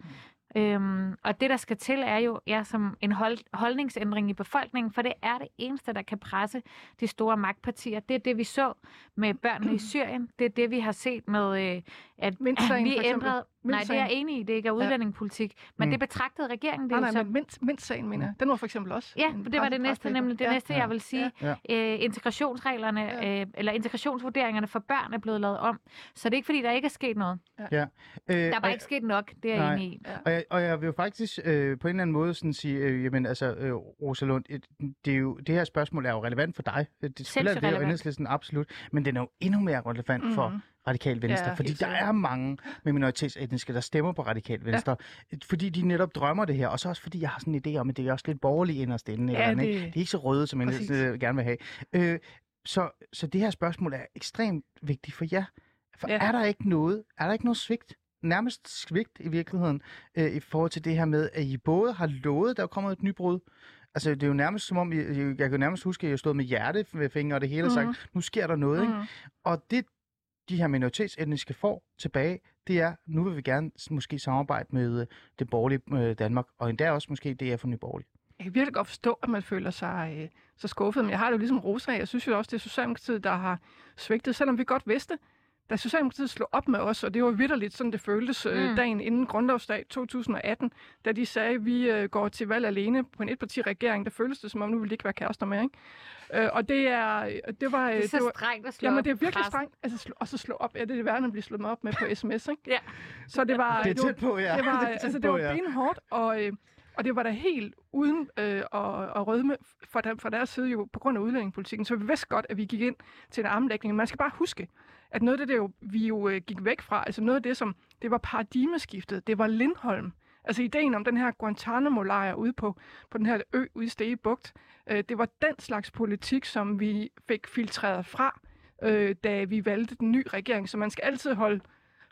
Øhm, og det, der skal til, er jo ja, som en hold, holdningsændring i befolkningen, for det er det eneste, der kan presse de store magtpartier. Det er det, vi så med børnene i <clears throat> Syrien. Det er det, vi har set med, øh, at
Mintsagen, <clears throat>
vi ændrede... Nej, det er jeg enig i, det ikke er udlændingepolitik. Men
Mm.
det betragtede regeringen det
Nej,
jo
nej,
som...
men mint, mint-sagen, mener jeg. Den var for eksempel også.
Ja,
en
det var det næste, nemlig det
ja.
næste, jeg vil sige.
Ja.
Øh, integrationsreglerne,
Ja.
øh, eller integrationsvurderingerne for børn er blevet lavet om. Så det er ikke, fordi der ikke er sket noget.
Ja. Øh,
Der er
og-
bare ikke sket nok, det er jeg
Nej.
enig i.
Og jeg, og jeg vil jo faktisk øh, på en eller anden måde sådan sige, øh, jamen altså, øh, Rosalund, et, det, er jo, det her spørgsmål er jo relevant for dig. Det spiller det jo
relevant.
Enhedslisten absolut, men den er jo endnu mere relevant mm-hmm. for
Mhm.
Radikal venstre,
Ja,
fordi der er mange med minoritetsetniske, der stemmer på radikal venstre, ja. fordi de netop drømmer det her, og så også fordi jeg har sådan en idé om, at det er også lidt borgerligt inderst inde.
Ja,
eller andet, ikke?
det-
det er ikke så røde, som
Præcis.
Enhedslisten gerne vil have. Øh, så, så det her spørgsmål er ekstremt vigtigt for jer. For
Ja.
er der ikke noget, er der ikke noget svigt? Nærmest svigt i virkeligheden, øh, i forhold til det her med, at I både har lovet, der er kommet et nybrud, Altså, det er jo nærmest som om, I, jeg kan jo nærmest huske, at jeg stod med hjerte ved fingre og det hele, mm-hmm. sagt, nu sker der noget, ikke?
Mhm.
Og det, de her minoritetsetniske får tilbage, det er, nu vil vi gerne måske samarbejde med øh, det borgerlige øh, Danmark, og endda også måske det er for Nye Borgerlige.
Jeg kan virkelig godt forstå, at man føler sig øh, så skuffet, men jeg har det jo ligesom Rosa. Jeg synes jo også, det er Socialdemokratiet, der har svigtet, selvom vi godt vidste, da Socialdemokratiet slog op med os, og det var vidderligt sådan, det føltes øh,
Mm.
dagen inden grundlovsdag 2018, da de sagde, at vi øh, går til valg alene på en etpartiregering, der føltes det, som om nu ville de ikke være kærester med, ikke? Øh, og det er, det var...
Det
øh,
er så
det var
strengt at slå
Jamen,
op
det er virkelig
pressen.
strengt. Altså, slå, og så slå op. Ja, det er det værd, at blive slået op med på <laughs> sms, ikke?
Ja.
Så det var...
Det er
det var-
tæt på, ja.
det var, <laughs>
Det er
altså, det
på,
var
ja.
benhårdt, og, øh, og det var da helt uden øh, at, at rødme fra, der, fra deres side jo på grund af udlændingepolitikken. Så vi vidste godt, at vi gik ind til en armlægning. Man skal bare huske, at noget af det, der jo, vi jo øh, gik væk fra, altså noget af det, som det var paradigmeskiftet, det var Lindholm. Altså ideen om den her Guantanamo-lejr ude på, på den her ø ude i Stege Bugt, øh, det var den slags politik, som vi fik filtreret fra, øh, da vi valgte den nye regering. Så man skal altid holde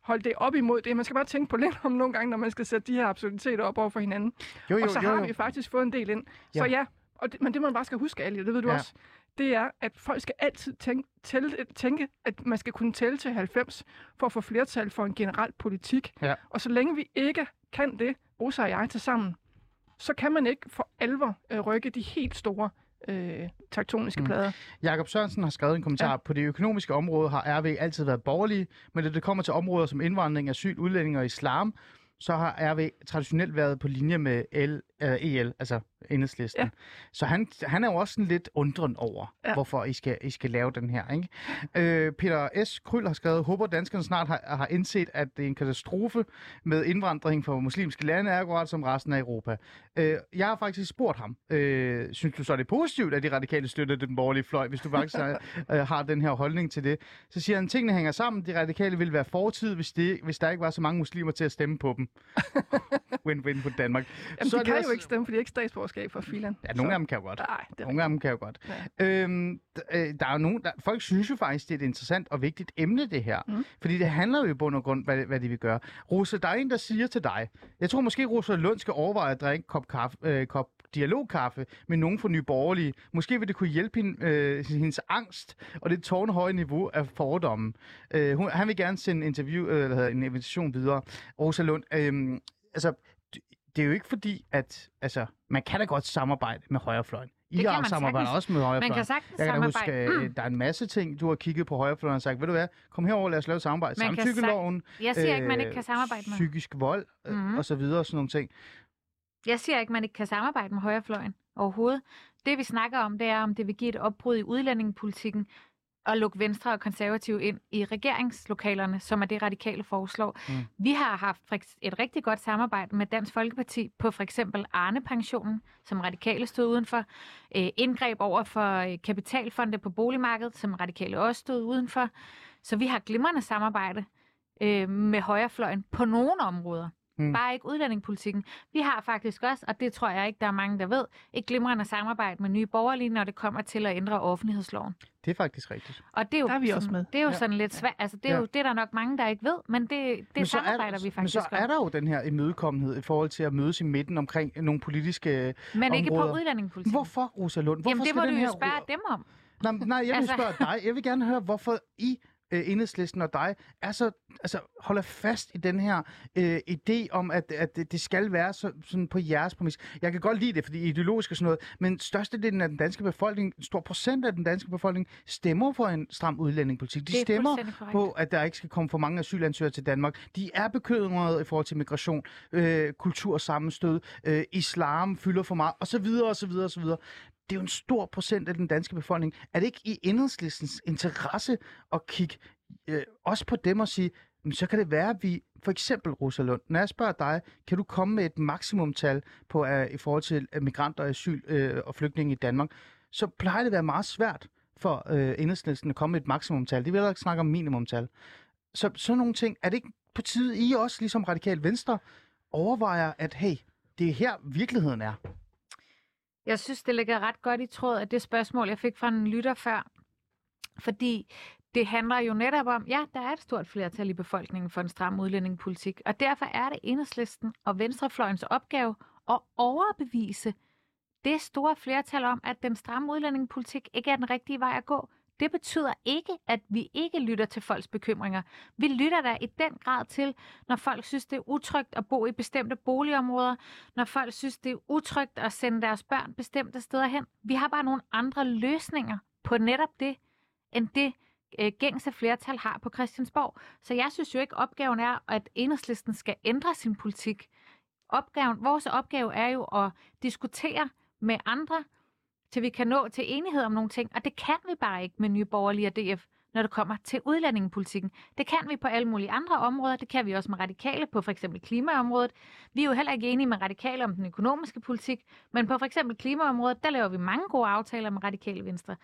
holde det op imod det. Man skal bare tænke på lidt om nogle gange, når man skal sætte de her absurditeter op over for hinanden.
Jo, jo,
og så
jo,
har
jo.
vi faktisk fået en del ind. Så
Ja.
ja, og det, men det man bare skal huske, Ali, det ved du
Ja.
også, det er, at folk skal altid tænke, tælle, tænke, at man skal kunne tælle til 90 for at få flertal for en generel politik.
Ja.
Og så længe vi ikke kan det, Rosa og jeg til sammen, så kan man ikke for alvor øh, rykke de helt store øh, tektoniske
Mm.
plader.
Jakob Sørensen har skrevet en kommentar. Ja.
Ja.
På det økonomiske område har RV altid været borgerlige, men når det kommer til områder som indvandring, asyl, udlænding og islam, så har RV traditionelt været på linje med L, øh, EL, altså enhedslisten. Ja. Så han, han er jo også sådan lidt undren over, ja. Hvorfor I skal, I skal lave den her. Ikke? Øh, Peter S. Kryl har skrevet, håber danskerne snart har, har indset, at det er en katastrofe med indvandring fra muslimske lande, akkurat som resten af Europa. Øh, jeg har faktisk spurgt ham, øh, synes du så, det er positivt, at de radikale støtter den borgerlige fløj, hvis du faktisk har, <laughs> øh, har den her holdning til det? Så siger han, tingene hænger sammen. De radikale ville være fortid, hvis, det, hvis der ikke var så mange muslimer til at stemme på dem. <laughs> Win-win på Danmark.
Jamen,
Så
de
det
kan
også-
jo ikke stemme, for de ikke statsborgerskab fra filen.
Ja, nogle af dem kan jo godt.
Nej, det
Nogle af dem kan jo godt. Øhm, d- øh, der er jo nogen, der, folk synes jo faktisk, det er et interessant og vigtigt emne, det her. Mm. Fordi det handler jo i bund og grund, hvad, hvad de vil gøre. Rosa, der er en, der siger til dig, jeg tror måske, Rosa Lund skal overveje at drikke en kop, kaffe, øh, kop dialogkaffe med nogen fra Nye Borgerlige. Måske vil det kunne hjælpe hende, øh, hendes angst og det tårnhøje niveau af fordomme. Øh, hun, han vil gerne sende en interview, øh, eller en invitation videre. Rosa Lund, øh, altså, det er jo ikke fordi, at altså, man kan da godt samarbejde med højrefløjen. I har
man
samarbejder
sagtens.
også med højrefløjen.
Man kan sagtens
Jeg kan da huske,
samarbejde.
øh, der er en masse ting, du har kigget på højrefløjen og sagt, ved du hvad, kom herover, lad os lave samarbejde.
Man
Samtykkeloven,
Jeg siger ikke, man ikke
øh,
kan samarbejde med.
psykisk vold øh,
Mhm.
og så videre, og sådan nogle ting.
Jeg siger ikke, man ikke kan samarbejde med højrefløjen overhovedet. Det vi snakker om, det er, om det vil give et opbrud i udlændingepolitikken. At lukke Venstre og Konservative ind i regeringslokalerne, som er det radikale foreslår. Mm. Vi har haft et rigtig godt samarbejde med Dansk Folkeparti på for eksempel Arne-pensionen, som radikale stod udenfor. Øh, indgreb over for øh, kapitalfonde på boligmarkedet, som radikale også stod udenfor. Så vi har glimrende samarbejde øh, med højrefløjen på nogle områder.
Mm.
Bare ikke udlændingepolitikken. Vi har faktisk også, og det tror jeg ikke, der er mange, der ved, et glimrende samarbejde med nye borgerlige, når det kommer til at ændre offentlighedsloven.
Det er faktisk rigtigt.
Og det er jo,
Der er vi
sådan,
også med.
Det er jo
Ja.
sådan lidt svært. Altså, det er
Ja.
jo det, er der nok mange, der ikke ved, men det, det
Men så er
samarbejder
der,
vi faktisk
Men så er der jo den her imødekommenhed i forhold til at mødes i midten omkring nogle politiske
Men ikke på
områder.
udlændingepolitikken.
Hvorfor, Rosa Lund? Hvorfor
Jamen, det må du jo spørge dem om.
Nej, nej, jeg vil
Altså-
spørge dig. Jeg vil gerne høre, hvorfor I øh, enhedslisten og dig er så, altså, holder fast i den her øh, idé om, at, at det- skal være så, sådan på jeres præmis. Jeg kan godt lide det, fordi ideologisk og sådan noget, men størstedelen af den danske befolkning, en stor procent af den danske befolkning, stemmer for en stram udlændingepolitik. De
er
stemmer på, at der ikke skal komme for mange asylansøgere til Danmark. De er bekymrede i forhold til migration, øh, kultursammenstød, øh, islam fylder for meget, osv., osv., osv. Det er jo en stor procent af den danske befolkning. Er det ikke i enhedslistens interesse at kigge øh, også på dem og sige, "Men så kan det være, at vi, for eksempel Rosalund, når jeg spørger dig, kan du komme med et maksimumtal på, uh, i forhold til øh, migranter, asyl uh, og flygtninge i Danmark, så plejer det at være meget svært for uh, enhedslisten at komme med et maksimumtal. Det vil jeg ikke snakke om minimumtal. Så sådan nogle ting, er det ikke på tide, I også, ligesom Radikal Venstre, overvejer, at hey, det er her virkeligheden er.
Jeg synes, det ligger ret godt i tråd af det spørgsmål, jeg fik fra en lytter før. Fordi det handler jo netop om, ja, der er et stort flertal i befolkningen for en stram udlændingepolitik, og derfor er det enhedslisten og venstrefløjens opgave at overbevise det store flertal om, at den stramme udlændingepolitik ikke er den rigtige vej at gå. Det betyder ikke, at vi ikke lytter til folks bekymringer. Vi lytter da i den grad til, når folk synes, det er utrygt at bo i bestemte boligområder, når folk synes, det er utrygt at sende deres børn bestemte steder hen. Vi har bare nogle andre løsninger på netop det, end det øh, gængse flertal har på Christiansborg. Så jeg synes jo ikke, opgaven er, at enhedslisten skal ændre sin politik. Opgaven, vores opgave er jo at diskutere med andre, til vi kan nå til enighed om nogle ting, og det kan vi bare ikke med Nye Borgerlige og DF, når det kommer til udlændingepolitikken. Det kan vi på alle mulige andre områder, det kan vi også med radikale på for eksempel klimaområdet. Vi er jo heller ikke enige med radikale om den økonomiske politik, men på for eksempel klimaområdet, der laver vi mange gode aftaler med radikale venstre.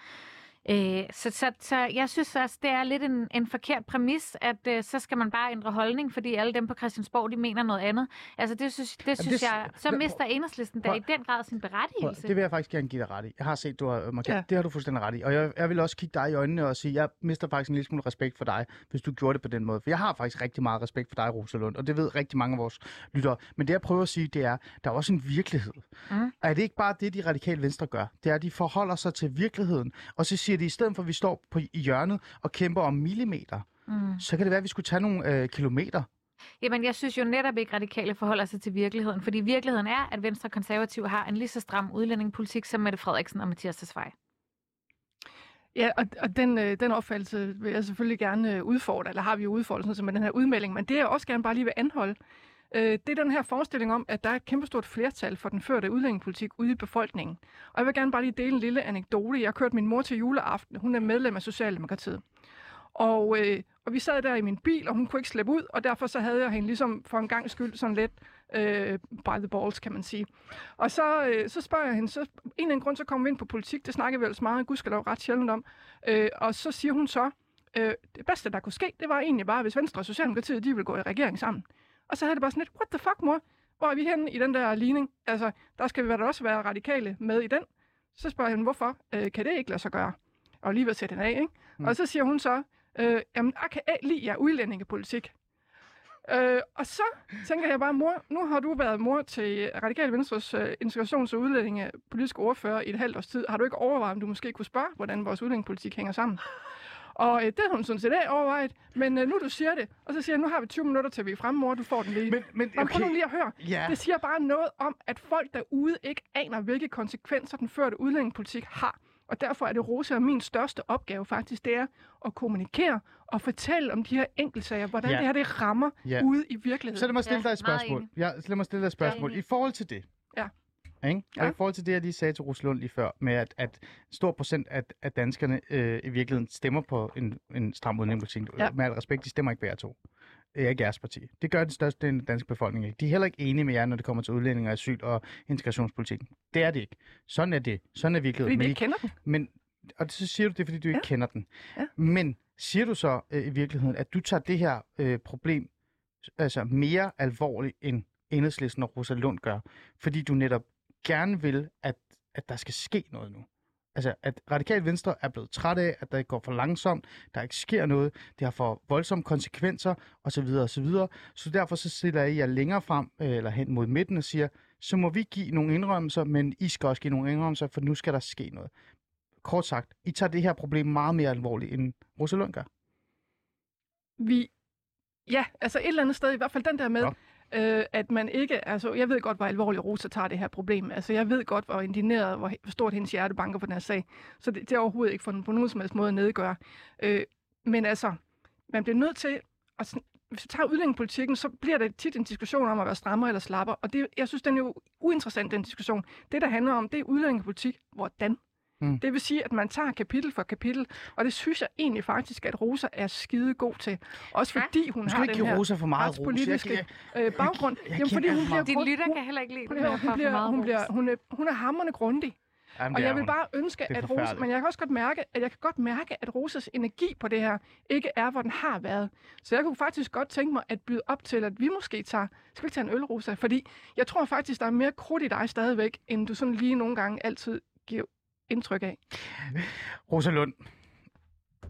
Øh, så, så, så jeg synes også, det er lidt en, en forkert præmis, at øh, så skal man bare ændre holdning, fordi alle dem på Christiansborg, de mener noget andet. Altså det synes, det synes
det-
jeg, så
Prøv-
mister enhedslisten da
prøv-
i den grad sin
Prøv,
berettigelse.
det vil jeg faktisk gerne give dig ret i. Jeg har set, du har markeret. Ja. Det har du fuldstændig ret i. Og jeg, jeg vil også kigge dig i øjnene og sige, jeg mister faktisk en lille smule respekt for dig, hvis du gjorde det på den måde. For jeg har faktisk rigtig meget respekt for dig, Rosalund, og det ved rigtig mange af vores lyttere. Men det jeg prøver at sige, det er, der er også en virkelighed.
Mm.
Er det ikke bare det, de radikale venstre gør? Det er, at de forholder sig til virkeligheden, og så siger de, i stedet for at vi står på, i hjørnet og kæmper om millimeter,
Mm.
så kan det være, at vi skulle tage nogle øh, kilometer.
Jamen, jeg synes jo netop ikke, radikale forholder sig til virkeligheden, fordi virkeligheden er, at Venstre og Konservative har en lige så stram udlændingepolitik som Mette Frederiksen og Mathias Tesfaye.
Ja, og, og den, øh, den opfattelse vil jeg selvfølgelig gerne øh, udfordre, eller har vi jo udfordret sådan, som med den her udmelding, men det jeg også gerne bare lige vil anholde, øh, det er den her forestilling om, at der er et kæmpestort flertal for den førte udlændingepolitik ude i befolkningen. Og jeg vil gerne bare lige dele en lille anekdote. Jeg har kørt min mor til juleaften. Hun er medlem af Socialdemokratiet. Og, øh, og vi sad der i min bil, og hun kunne ikke slippe ud, og derfor så havde jeg hende ligesom for en gang skyld sådan lidt øh, by the balls, kan man sige. Og så, øh, så spørger jeg hende, så en eller anden grund, så kommer vi ind på politik, det snakker vi ellers meget, gudskelov ret sjældent om, øh, og så siger hun så, øh, det bedste, der kunne ske, det var egentlig bare, hvis Venstre og Socialdemokratiet, de ville gå i regering sammen. Og så havde det bare sådan lidt, what the fuck, mor? Hvor er vi henne i den der ligning? Altså, der skal vi vel også være radikale med i den. Så spørger jeg hende, hvorfor øh, kan det ikke lade sig gøre? Og lige ved at sætte den af, ikke? Mm. Og så siger hun så, øh, jamen, jeg kan ikke lide jer udlændingepolitik. Øh, og så tænker jeg bare, mor, nu har du været mor til Radikale Venstres øh, integrations- og udlændingepolitiske ordfører i et halvt års tid. Har du ikke overvejet, om du måske kunne spørge, hvordan vores udlændingepolitik hænger sammen? Og øh, det har hun sådan set ikke overvejet, men øh, nu du siger det, og så siger jeg, nu har vi 20 minutter til vi er fremme, mor, du får den lige.
Men, men
Nå, prøv nu lige at høre.
Ja.
Det siger bare noget om, at folk derude ikke aner, hvilke konsekvenser den førte udlændingepolitik har. Og derfor er det Rosa og min største opgave faktisk, det er at kommunikere og fortælle om de her enkeltsager, hvordan
Ja.
det her det rammer
Ja.
ude i virkeligheden.
Så lad mig stille dig et spørgsmål. Ja, lad mig stille dig et spørgsmål. I forhold til det. Ikke? Ja. Og i forhold til det, jeg lige sagde til Ruslund lige før, med at, at stor procent af, af danskerne øh, i virkeligheden stemmer på en, en stram udlændingepolitik. Ja. Med al respekt, de stemmer ikke hver to. Øh, Ikke jeres parti. Det gør den største del af den danske befolkning ikke. De er heller ikke enige med jer, når det kommer til udlænding og asyl og integrationspolitikken. Det er det ikke. Sådan er det. Sådan er
Fordi
virkeligheden.
de
Men
ikke kender den.
men, og så siger du det, fordi du ikke
Ja.
kender den.
Ja.
Men siger du så øh, i virkeligheden, at du tager det her øh, problem altså mere alvorligt, end Enhedslisten og Rosa Lund gør, fordi du netop gerne vil, at, at der skal ske noget nu? Altså, at Radikal Venstre er blevet træt af, at der går for langsomt, der ikke sker noget, det har for voldsomme konsekvenser, osv. osv. Så derfor så stiller I jer længere frem, øh, eller hen mod midten og siger, så må vi give nogle indrømmelser, men I skal også give nogle indrømmelser, for nu skal der ske noget. Kort sagt, I tager det her problem meget mere alvorligt, end Rosa Lund gør.
Vi, ja, altså et eller andet sted, i hvert fald den der med, øh, at man ikke, altså jeg ved godt, hvor alvorligt Rosa tager det her problem. Altså jeg ved godt, hvor indineret, hvor, hvor stort hendes hjerte banker på den her sag. Så det, det er overhovedet ikke for den på nogen som helst måde at nedgøre. Øh, men altså, man bliver nødt til at hvis vi tager udlændingepolitikken, så bliver det tit en diskussion om at være strammer eller slapper. Og det, jeg synes, den er jo uinteressant, den diskussion. Det, der handler om, det er udlændingepolitik. Hvordan?
Mm.
Det vil sige, at man tager kapitel for kapitel, og det synes jeg egentlig faktisk, at Rosa er skide god til. Også
Ja.
fordi hun
skal
har
ikke
den
give
her
Rosa for meget. Jeg, jeg,
øh, baggrund.
jeg
Jamen, fordi hun bliver, grund-
lytter
hun,
kan heller ikke lide får
hun,
for
bliver,
meget
hun, bliver, hun, er, hun er hammerende grundig.
Jamen,
Og jeg vil
hun.
bare ønske, at Rosa, men jeg kan også godt mærke, at jeg kan godt mærke, at Rosas energi på det her ikke er, hvor den har været. Så jeg kunne faktisk godt tænke mig at byde op til, at vi måske tager, skal vi ikke tage en øl, Rosa? Fordi jeg tror faktisk, der er mere krudt i dig stadigvæk, end du sådan lige nogle gange altid giver indtryk af.
Rosa Lund,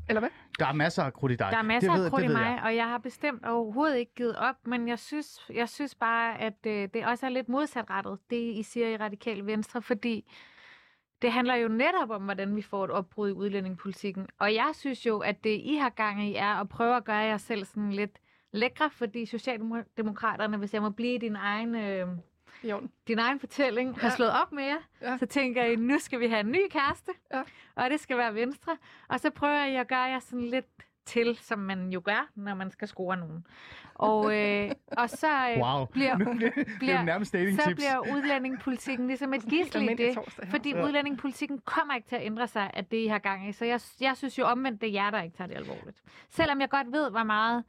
Eller hvad?
der er masser af krudt i dig.
Der er masser
det ved,
af krudt i mig,
Jeg.
og jeg har bestemt overhovedet ikke givet op, men jeg synes, jeg synes bare, at øh, det også er lidt modsatrettet, det I siger i Radikal Venstre, fordi det handler jo netop om, hvordan vi får et opbrud i udlændingepolitikken. Og jeg synes jo, at det I har gang i er at prøve at gøre jer selv sådan lidt lækre, fordi Socialdemokraterne, hvis jeg må blive i din egen, øh,
I orden.
din egen fortælling, har
Ja.
slået op med jer,
Ja.
så tænker I, nu skal vi have en ny kæreste,
Ja.
og det skal være Venstre. Og så prøver jeg at gøre jer sådan lidt til, som man jo gør, når man skal score nogen. Og, øh, <laughs> og så, øh,
Wow.
bliver,
bliver, nærmest dating
så
tips.
bliver udlændingepolitikken ligesom et <laughs> gissel i det. Fordi
Ja.
udlændingepolitikken kommer ikke til at ændre sig af det, I har gang i. Så jeg, jeg synes jo omvendt, det er jer, der ikke tager det alvorligt. Selvom jeg godt ved, hvor meget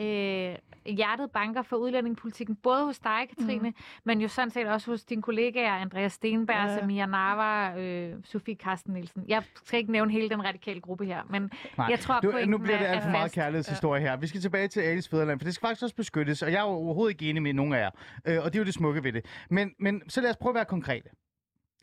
øh, hjertet banker for udlændingepolitikken, både hos dig, Katrine, mm. men jo sådan set også hos dine kollegaer, Andreas Stenberg,
Ja.
ja. Samia Nava, øh, Sofie Karsten Nielsen. Jeg skal ikke nævne hele den radikale gruppe her, men
Nej,
jeg tror,
du, nu bliver det
er-
alt for meget kærlighedshistorie her. Vi skal tilbage til Alice Fæderland, for det skal faktisk også beskyttes, og jeg er overhovedet ikke enig med nogen af jer. Øh, og det er jo det smukke ved det. Men, men så lad os prøve at være konkrete.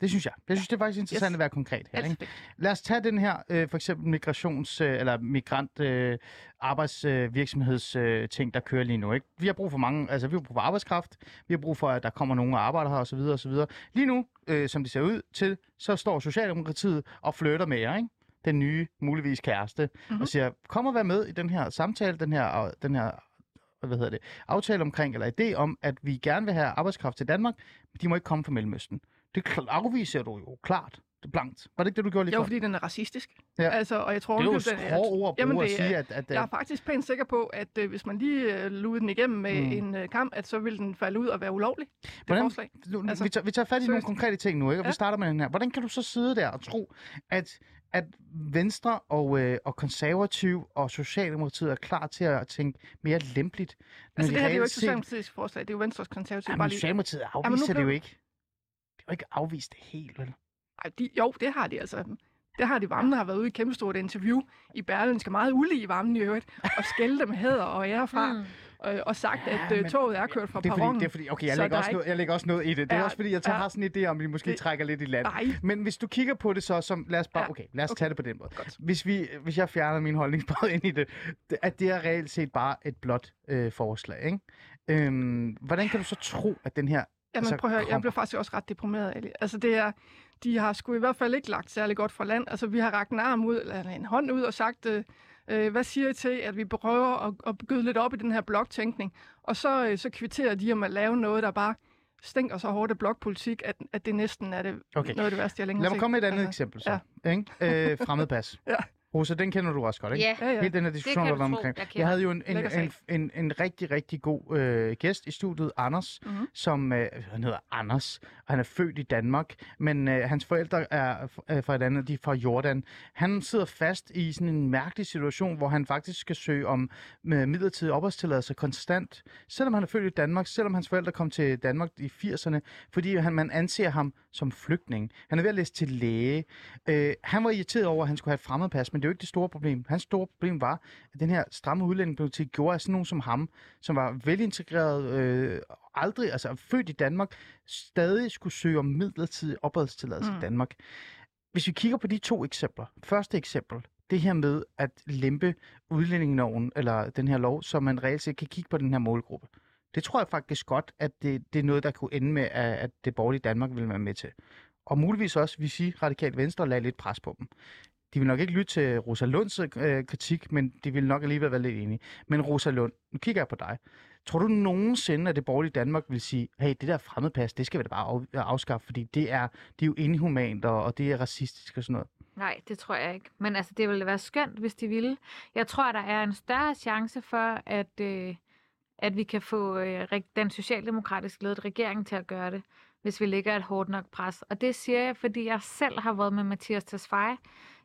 Det synes jeg. Jeg synes, det er faktisk interessant
Yes.
at være konkret her. Ikke? Lad os tage den her, øh, for eksempel migrations- øh, eller migrant øh, arbejdsvirksomheds øh, ting, der kører lige nu. Ikke? Vi har brug for mange, altså vi har brug for arbejdskraft, vi har brug for, at der kommer nogen og arbejder her osv. osv. Lige nu, øh, som det ser ud til, så står Socialdemokratiet og flytter med jer, ikke? den nye, muligvis kæreste, mm-hmm. og siger, kom og vær med i den her samtale, den her, den her hvad hedder det, aftale omkring, eller idé om, at vi gerne vil have arbejdskraft til Danmark, men de må ikke komme fra Mellemøsten. Det afviser du jo klart. Det er blankt. Var det ikke det, du gjorde lige
Jo,
før?
fordi den er racistisk.
Ja.
Altså, og jeg tror,
Det er jo
den
hårde ord at
Jamen,
at
det er-
sige, at... at,
Jeg er
at
faktisk pænt sikker på, at øh, hvis man lige øh, luede den igennem med
Mm.
en øh, kamp, at så vil den falde ud og være ulovlig. Det
Hvordan-
forslag.
nu,
altså,
vi, tager, vi tager fat i nogle konkrete ting nu, ikke? og vi
Ja.
starter med den her. Hvordan kan du så sidde der og tro, at, at Venstre og, øh, og konservativ og Socialdemokratiet er klar til at tænke mere lempeligt?
Altså,
de
det her det er jo ikke Socialdemokratiets forslag, det er jo Venstres konservative.
Jamen,
bare lige.
Socialdemokratiet
nu
afviser det jo ikke. Jo ikke afvist det helt, vel?
Ej, de, jo, det har de altså. Det har de varme, der har været ude i et kæmpestort interview i Berlinske, meget ulige varmen i øvrigt, og skælde dem hæder og ære fra,
Mm.
øh, og sagt,
Ja,
at øh,
men-
toget er kørt fra
Det er fordi,
perronen.
det er fordi okay, jeg lægger, også
er
noget, jeg lægger også noget i det. Det er
Ja,
også fordi, jeg tager,
ja.
har sådan en idé om, at vi måske
Det-
trækker lidt i land.
Nej,
Men hvis du kigger på det så som, lad os bare,
Ja,
okay, lad os
okay.
tage det på den måde.
Godt.
Hvis, vi, hvis jeg fjerner min holdningsbred <laughs> ind i det, det- at det er reelt set bare et blot øh, forslag, ikke? Øhm, hvordan kan du så tro, at den her
Jamen
altså,
prøv at høre, jeg blev faktisk også ret deprimeret det. Altså det er, de har sgu i hvert fald ikke lagt særlig godt fra land. Altså vi har rakt en arm ud, eller en hånd ud og sagt, øh, øh, hvad siger I til, at vi prøver at, at gøde lidt op i den her bloktænkning? Og så, øh, så kvitterer de om at lave noget, der bare stinker så hårdt af blokpolitik, at, at det næsten er det,
Okay.
noget af det værste, jeg længere
Lad mig komme med et andet
altså,
eksempel så. Ja. Ikke? Øh, fremmedpas. <laughs>
Ja.
Rosa, den kender du også godt, ikke?
Ja,
Ja, ja.
Hele den her diskussion, der var omkring.
jeg
Jeg, havde jo en, en, en, en, en rigtig, rigtig god øh, gæst i studiet, Anders,
Mhm.
mm-hmm. som, øh, han hedder Anders, og han er født i Danmark, men øh, hans forældre er øh, fra et andet, de er fra Jordan. Han sidder fast i sådan en mærkelig situation, hvor han faktisk skal søge om med midlertidig opholdstilladelse konstant, selvom han er født i Danmark, selvom hans forældre kom til Danmark i 80'erne, fordi han, man anser ham som flygtning. Han er ved at læse til læge. Øh, han var irriteret over, at han skulle have et fremmedpas, men det er jo ikke det store problem. Hans store problem var, at den her stramme udlændingepolitik gjorde, at sådan nogen som ham, som var velintegreret, øh, aldrig, altså født i Danmark, stadig skulle søge om midlertidig opholdstilladelse mm. i. Danmark. Hvis vi kigger på de to eksempler. Første eksempel, det her med at lempe udlændingeloven, eller den her lov, så man reelt set kan kigge på den her målgruppe. Det tror jeg faktisk godt, at det, det er noget, der kunne ende med, at, at det borgerlige Danmark vil være med til. Og muligvis også, hvis I radikalt venstre lagde lidt pres på dem. De vil nok ikke lytte til Rosa Lunds øh, kritik, men de vil nok alligevel være lidt enige. Men Rosa Lund, nu kigger jeg på dig. Tror du nogensinde, at det borgerlige Danmark vil sige, hey, det der fremmedpas, det skal vi da bare af, afskaffe, fordi det er, det er jo inhumant, og, og det er racistisk og sådan noget.
Nej, det tror jeg ikke. Men altså, det ville være skønt, hvis de ville. Jeg tror, der er en større chance for, at, øh, at vi kan få øh, den socialdemokratisk ledede regering til at gøre det, hvis vi lægger et hårdt nok pres. Og det siger jeg, fordi jeg selv har været med Mathias Tesfaye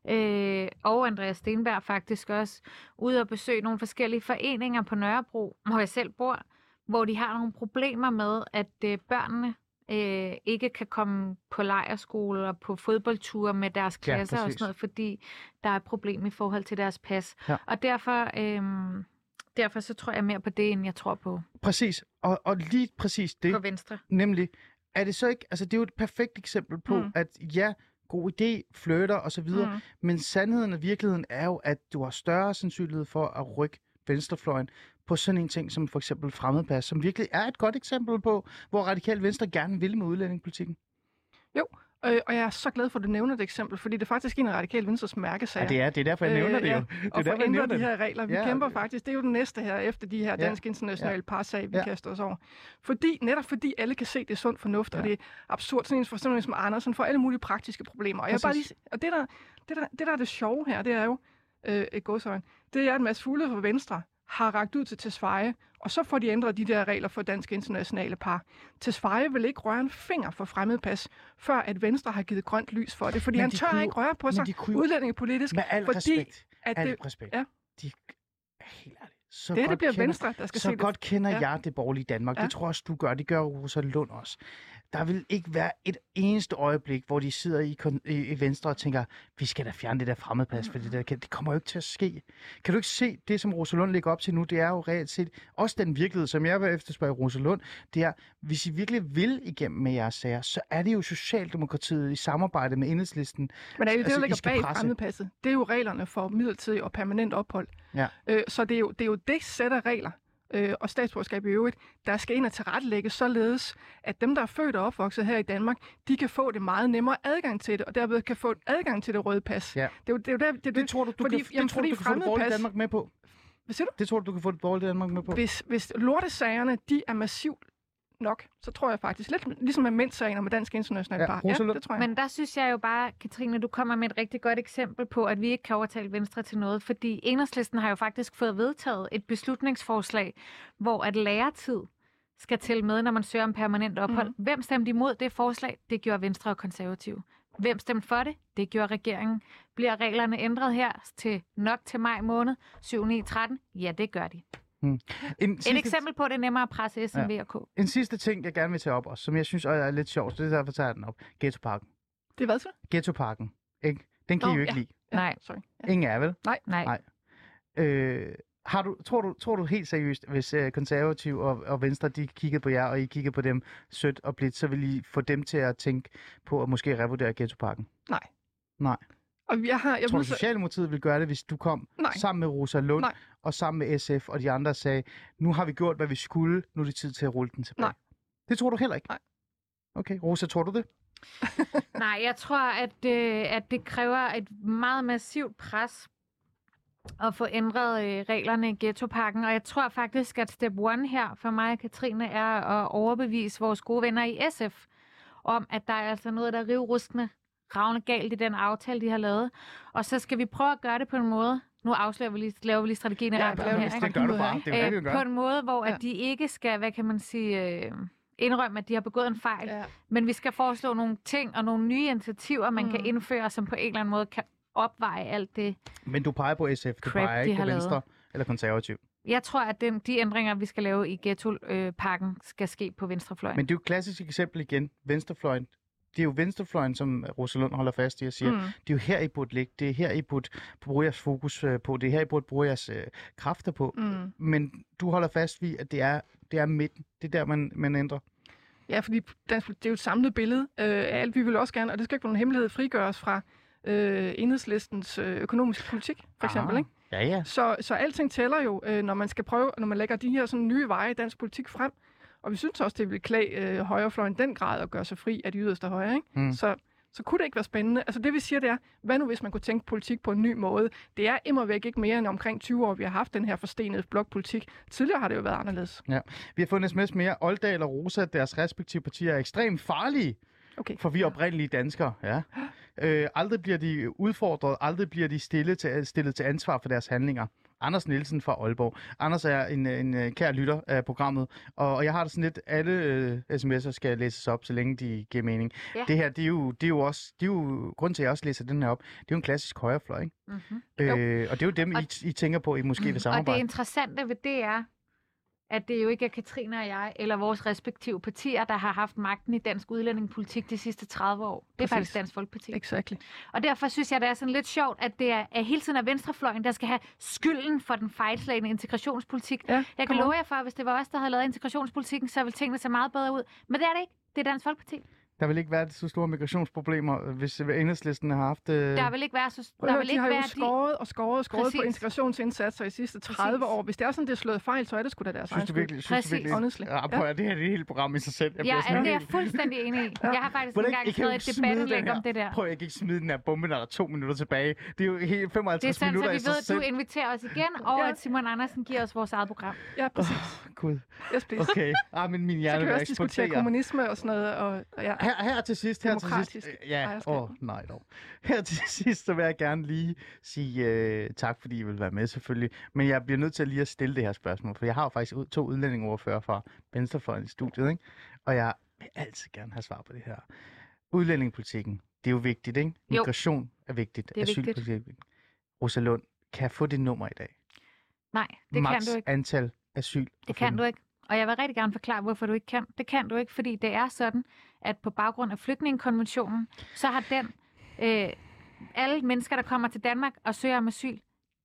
øh, og Andreas Stenberg faktisk også ude og besøge nogle forskellige foreninger på Nørrebro, hvor jeg selv bor, hvor de har nogle problemer med, at øh, børnene øh, ikke kan komme på lejerskole og på fodboldture med deres
Ja,
klasser og
præcis.
sådan noget, fordi der er et problem i forhold til deres pas.
Ja.
Og derfor, øh, derfor så tror jeg mere på det, end jeg tror på,
Præcis, og, og lige præcis det,
på Venstre.
Nemlig, er det så ikke, altså det er jo et perfekt eksempel på. Mm. at ja, god idé, flytter og så videre, mm. Men sandheden og virkeligheden er jo, at du har større sandsynlighed for at rykke venstrefløjen på sådan en ting som for eksempel fremmedpas, som virkelig er et godt eksempel på, hvor radikal venstre gerne vil med udlændingepolitikken.
Øh, og jeg er så glad for, at du nævner det eksempel, fordi det er faktisk en af radikale venstres mærkesager.
Ja, det er, det er derfor, jeg nævner
Øh,
det jo.
ja,
Det er
og
derfor,
ændret
nævner
de her regler. Vi
Ja.
ja. kæmper faktisk, det er jo den næste her, efter de her
Ja.
dansk internationale ja. parsag, vi
Ja.
ja. kaster os over. Fordi, netop fordi alle kan se, det er sund fornuft, ja. og
Ja.
det er absurd. Sådan en for sådan en som Andersen får alle mulige praktiske problemer. Og, jeg bare lige, og det, der, det, der, det, der er det sjove her, det er jo, øh, et godsøjne, det er, at Mads Fugle fra Venstre har ragt ud til Tesfaye, og så får de ændret de der regler for dansk internationale par. Tesfaye vil ikke røre en finger for fremmedpas, før at Venstre har givet grønt lys for det, fordi
Men
han
de
tør
kunne
ikke røre på sig
kunne
udlændingepolitisk,
Med al
fordi
respekt,
at
al
det,
respekt,
ja.
de, helt ærligt, så
det,
godt
det bliver
kender,
Venstre, der skal
så
se det.
godt kender
Ja.
jeg det borgerlige Danmark. Ja. Det tror også, du gør. Det gør Rosa Lund også. Der vil ikke være et eneste øjeblik, hvor de sidder i, i, i Venstre og tænker, vi skal da fjerne det der fremmedpas, for det, der, det kommer jo ikke til at ske. Kan du ikke se, det som Rosa Lund lægger op til nu, det er jo reelt set også den virkelighed, som jeg vil efterspørge Rosa Lund, det er, hvis I virkelig vil igennem med jeres sager, så er det jo Socialdemokratiet i samarbejde med Enhedslisten.
Men er det, det,
Altså,
der
I
ligger bag
presse.
fremmedpasset, det er jo reglerne for midlertidig og permanent ophold.
Ja.
Øh, så det er, jo, det er jo det sæt af regler, øh, og statsborgerskab i øvrigt, der skal ind og tilrettelægges således, at dem, der er født og opvokset her i Danmark, de kan få det meget nemmere adgang til det, og derved kan få adgang til det røde pas.
Ja.
Det er jo det, er jo der, det, er
Det tror du, du
fordi,
kan,
jamen,
det tror, du,
fordi
du kan få det borgerlige Danmark med på?
Hvad siger du?
Det tror du, du kan få det borgerlige Danmark med på?
Hvis, hvis lortesagerne, de er massivt nok, så tror jeg faktisk, lidt ligesom med mændsagen og med dansk international
Ja,
par.
Lund.
det tror jeg.
Men der synes jeg jo bare, Katrine, du kommer med et rigtig godt eksempel på, at vi ikke kan overtale Venstre til noget, fordi Enhedslisten har jo faktisk fået vedtaget et beslutningsforslag, hvor at læretid skal til med, når man søger om permanent ophold. Mm. Hvem stemte imod det forslag? Det gjorde Venstre og Konservative. Hvem stemte for det? Det gjorde regeringen. Bliver reglerne ændret her til nok til maj måned 7, 9, 13? Ja, det gør de.
En
Et eksempel på, at det er nemmere at presse SMV og K.
En sidste ting, jeg gerne vil tage op også, som jeg synes er lidt sjovt, det er derfor, jeg tager den op. Ghettoparken.
Det er hvad så?
Ghettoparken, ikke? Den kan
Nå,
I jo ikke
ja.
lide.
Ja,
Nej.
Sorry. Ja.
Ingen er vel?
Nej.
Nej. Øh, har du, tror, du, tror du helt seriøst, hvis uh, konservativ og, og Venstre, de kiggede på jer, og I kiggede på dem sødt og blidt, så vil I få dem til at tænke på at måske revurdere Ghettoparken?
Nej.
Nej.
Og jeg har... Jeg
Tror du,
så-
Socialdemokratiet vil gøre det, hvis du kom
Nej.
sammen med Rosa Lund
Nej.
og sammen med SF og de andre og sagde, nu har vi gjort, hvad vi skulle, nu er det tid til at rulle den tilbage?
Nej.
Det tror du heller ikke?
Nej.
Okay, Rosa, tror du det? <laughs>
Nej, jeg tror, at, øh, at det kræver et meget massivt pres at få ændret øh, reglerne i ghettopakken. Og jeg tror faktisk, at step one her for mig og Katrine er at overbevise vores gode venner i SF om, at der er altså noget, der er rivrustende bravende galt i den aftale, de har lavet. Og så skal vi prøve at gøre det på en måde, nu afslører vi lige, laver vi lige strategien i
Ja, vi
her, ikke?
Det gør du bare. Det er det,
øh, på en måde, hvor
Ja.
at de ikke skal, hvad kan man sige, øh, indrømme, at de har begået en fejl.
Ja.
Men vi skal foreslå nogle ting og nogle nye initiativer, man mm. kan indføre, som på en eller anden måde kan opveje alt det.
Men du peger på SF, du
Crap,
peger
de
ikke på
har lavet.
Venstre eller Konservativ.
Jeg tror, at den, de ændringer, vi skal lave i ghetto-pakken, skal ske på venstrefløjen.
Men det er jo et klassisk eksempel igen. Venstrefløjen. Det er jo venstrefløjen, som Rosalund holder fast i og siger, mm. Det er jo her, I burde ligge. Det er her, I burde bruge jeres fokus øh, på. Det er her, I burde bruge jeres øh, kræfter på.
Mm.
Men du holder fast ved, at det er, det er midten. Det er der, man, man ændrer.
Ja, fordi dansk, det er jo et samlet billede øh, af alt. Vi vil også gerne, og det skal ikke være nogen hemmelighed, frigøres fra øh, enhedslistens øh, økonomiske politik, for eksempel.
Ah.
Ikke?
Ja, ja.
Så, så alting tæller jo, øh, når man skal prøve, når man lægger de her sådan, nye veje i dansk politik frem. Og vi synes også, det vil klæde øh, højrefløjen den grad at gøre sig fri af de yderste højre. Ikke?
Mm.
Så, så kunne det ikke være spændende. Altså det vi siger, det er, hvad nu hvis man kunne tænke politik på en ny måde? Det er immer væk ikke mere end omkring 20 år, vi har haft den her forstenede blokpolitik. Tidligere har det jo været anderledes.
Vi har fået en sms mere. Oldal og Rosa, deres respektive partier, er ekstremt farlige,
Okay.
for vi er oprindelige danskere. Ja. <gasps> Øh, aldrig bliver de udfordret, aldrig bliver de stillet til, stillet til ansvar for deres handlinger. Anders Nielsen fra Aalborg. Anders er en, en, øh, kær lytter af programmet, og, jeg har det sådan lidt, alle øh, sms'er skal læses op, så længe de giver mening.
Ja.
Det her, det er jo, det er jo også, det er jo, grund til, at jeg også læser den her op, det er jo en klassisk højrefløj, ikke?
Mm-hmm.
Øh, og det er jo dem,
Og-
I, I tænker på, I måske vil
Og det
samarbejde.
interessante ved det er, at det jo ikke er Katrine og jeg, eller vores respektive partier, der har haft magten i dansk udlændingepolitik de sidste 30 år. Det er
Præcis.
faktisk Dansk Folkeparti.
Exactly.
Og derfor synes jeg, det er sådan lidt sjovt, at det er, at hele tiden er venstrefløjen, der skal have skylden for den fejlslagende integrationspolitik.
Ja,
Jeg kan love jer for, at hvis det var os, der havde lavet integrationspolitikken, så ville tingene se meget bedre ud. Men det er det ikke. Det er Dansk Folkeparti.
Der vil ikke være så store migrationsproblemer, hvis øh, enhedslisten har haft... Øh...
Der vil ikke være så... Der vil
de
ikke
har jo
være de...
skåret og skåret og skåret på
Præcis.
integrationsindsatser i sidste 30
Præcis.
år. Hvis det er sådan, det er slået fejl, så er det sgu da deres
Synes du virkelig? Synes du
Præcis.
virkelig?
Honestly.
Ja, prøv at, det her det er et helt program i sig selv. Jeg
Ja,
sådan
det er jeg fuldstændig enig i. <laughs> Jeg har faktisk
Hvordan-
engang
jo
skrevet et debatindlæg om det der.
Prøv, jeg kan ikke smide den her bombe, når der er to minutter tilbage. Det er jo helt 55
Det er sådan, så
minutter
vi
i sig
ved, at
selv.
du inviterer os igen, og
Ja.
at Simon Andersen giver os vores eget program.
Ja, præcis.
Gud.
Yes, please.
Okay. Ah, men min
Så
hjerne
kan vi også diskutere kommunisme og sådan noget. Og, og ja.
Her, her til sidst, her til sidst. øh, Ja, åh, oh, nej dog. Her til <laughs> sidst, så vil jeg gerne lige sige øh, tak, fordi I vil være med selvfølgelig. Men jeg bliver nødt til lige at stille det her spørgsmål, for jeg har jo faktisk ud- to udlændingeordfører fra Venstrefløjen i studiet, ikke? Og jeg vil altid gerne have svar på det her. Udlændingepolitikken, det er jo vigtigt, ikke?
Jo.
Migration er vigtigt.
Det er.
Asylpolitik vigtigt. Rosa Lund, kan jeg få det nummer i dag?
Nej, det
Max
kan du ikke.
antal asyl.
Det kan du ikke. Og jeg vil rigtig gerne forklare, hvorfor du ikke kan. Det kan du ikke, fordi det er sådan, at på baggrund af flygtningekonventionen, så har den, øh, alle mennesker, der kommer til Danmark og søger om asyl,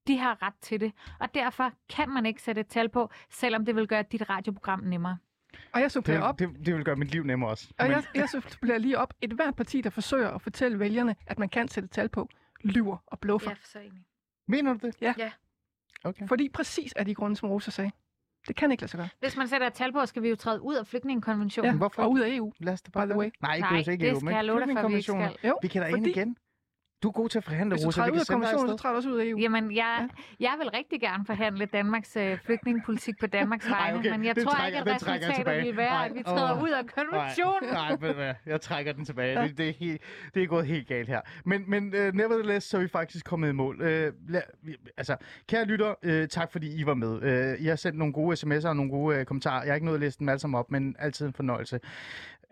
de har ret til det. Og derfor kan man ikke sætte et tal på, selvom det vil gøre dit radioprogram nemmere.
og jeg supplerer op.
Det, det, det vil gøre mit liv nemmere også.
Og
Men-
jeg, jeg supplerer lige op. Et hvert parti, der forsøger at fortælle vælgerne, at man kan sætte tal på, lyver og bluffer.
Ja, så enig.
Mener du det?
Ja.
Ja.
Okay.
Fordi præcis er de grunde, som Rosa sagde. Det kan ikke lade sig gøre.
Hvis man sætter et tal på, skal vi jo træde ud af flygtningekonventionen.
Ja,
Hvorfor
og ud af EU.
Lad os da bare
By the way.
Nej, ikke
Nej,
det, ikke
det
EU,
skal
men
jeg love dig for, vi ikke skal.
Jo,
Vi kan da ind igen. Du er god til at forhandle,
hvis du
Rosa.
træder
Vi
ud af konventionen, så træder du også ud af EU.
Jamen, jeg, jeg vil rigtig gerne forhandle Danmarks øh, flygtningepolitik på Danmarks <laughs> vegne,
okay,
men jeg
den
tror
trækker-
ikke, at resultatet
tilbage.
vil være,
Nej,
at vi træder
åh.
ud af konventionen.
Nej, nej, du jeg trækker den tilbage. Det, det, er, helt, det er gået helt galt her. Men, men uh, nevertheless, så er vi faktisk kommet i mål. Uh, lad, vi, altså, kære lytter, uh, tak fordi I var med. Uh, I har sendt nogle gode sms'er og nogle gode uh, kommentarer. Jeg har ikke nået at læse dem alle sammen op, men altid en fornøjelse.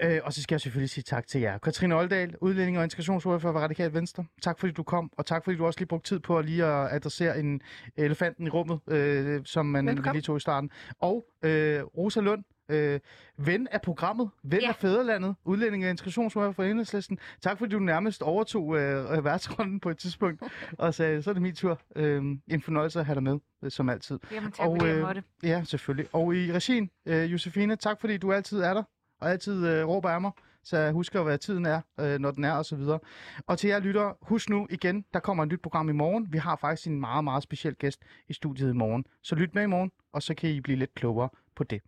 Uh, og så skal jeg selvfølgelig sige tak til jer. Katrine Oldal, udlænding og integrationsordfører for Radikal Venstre. Tak fordi du kom, og tak fordi du også lige brugte tid på at lige at adressere en elefanten i rummet, uh, som man
Velbekomme.
lige tog i starten. Og uh, Rosa Lund, øh, ven af programmet, ven
Ja.
af fædrelandet, udlænding og integrationsordfører for Enhedslisten. Tak fordi du nærmest overtog øh, værtsrollen på et tidspunkt, <laughs> og sagde, så er det min tur. Øh, en fornøjelse at have dig med, øh, som altid.
Jamen, tak
Og,
fordi jeg
øh,
måtte.
Ja, selvfølgelig. Og i regien, øh, Josefine, tak fordi du altid er der, og altid øh, råber af mig, så jeg husker, hvad tiden er, øh, når den er, og så videre. Og til jer lytter, husk nu igen, der kommer et nyt program i morgen. Vi har faktisk en meget, meget speciel gæst i studiet i morgen. Så lyt med i morgen, og så kan I blive lidt klogere på det.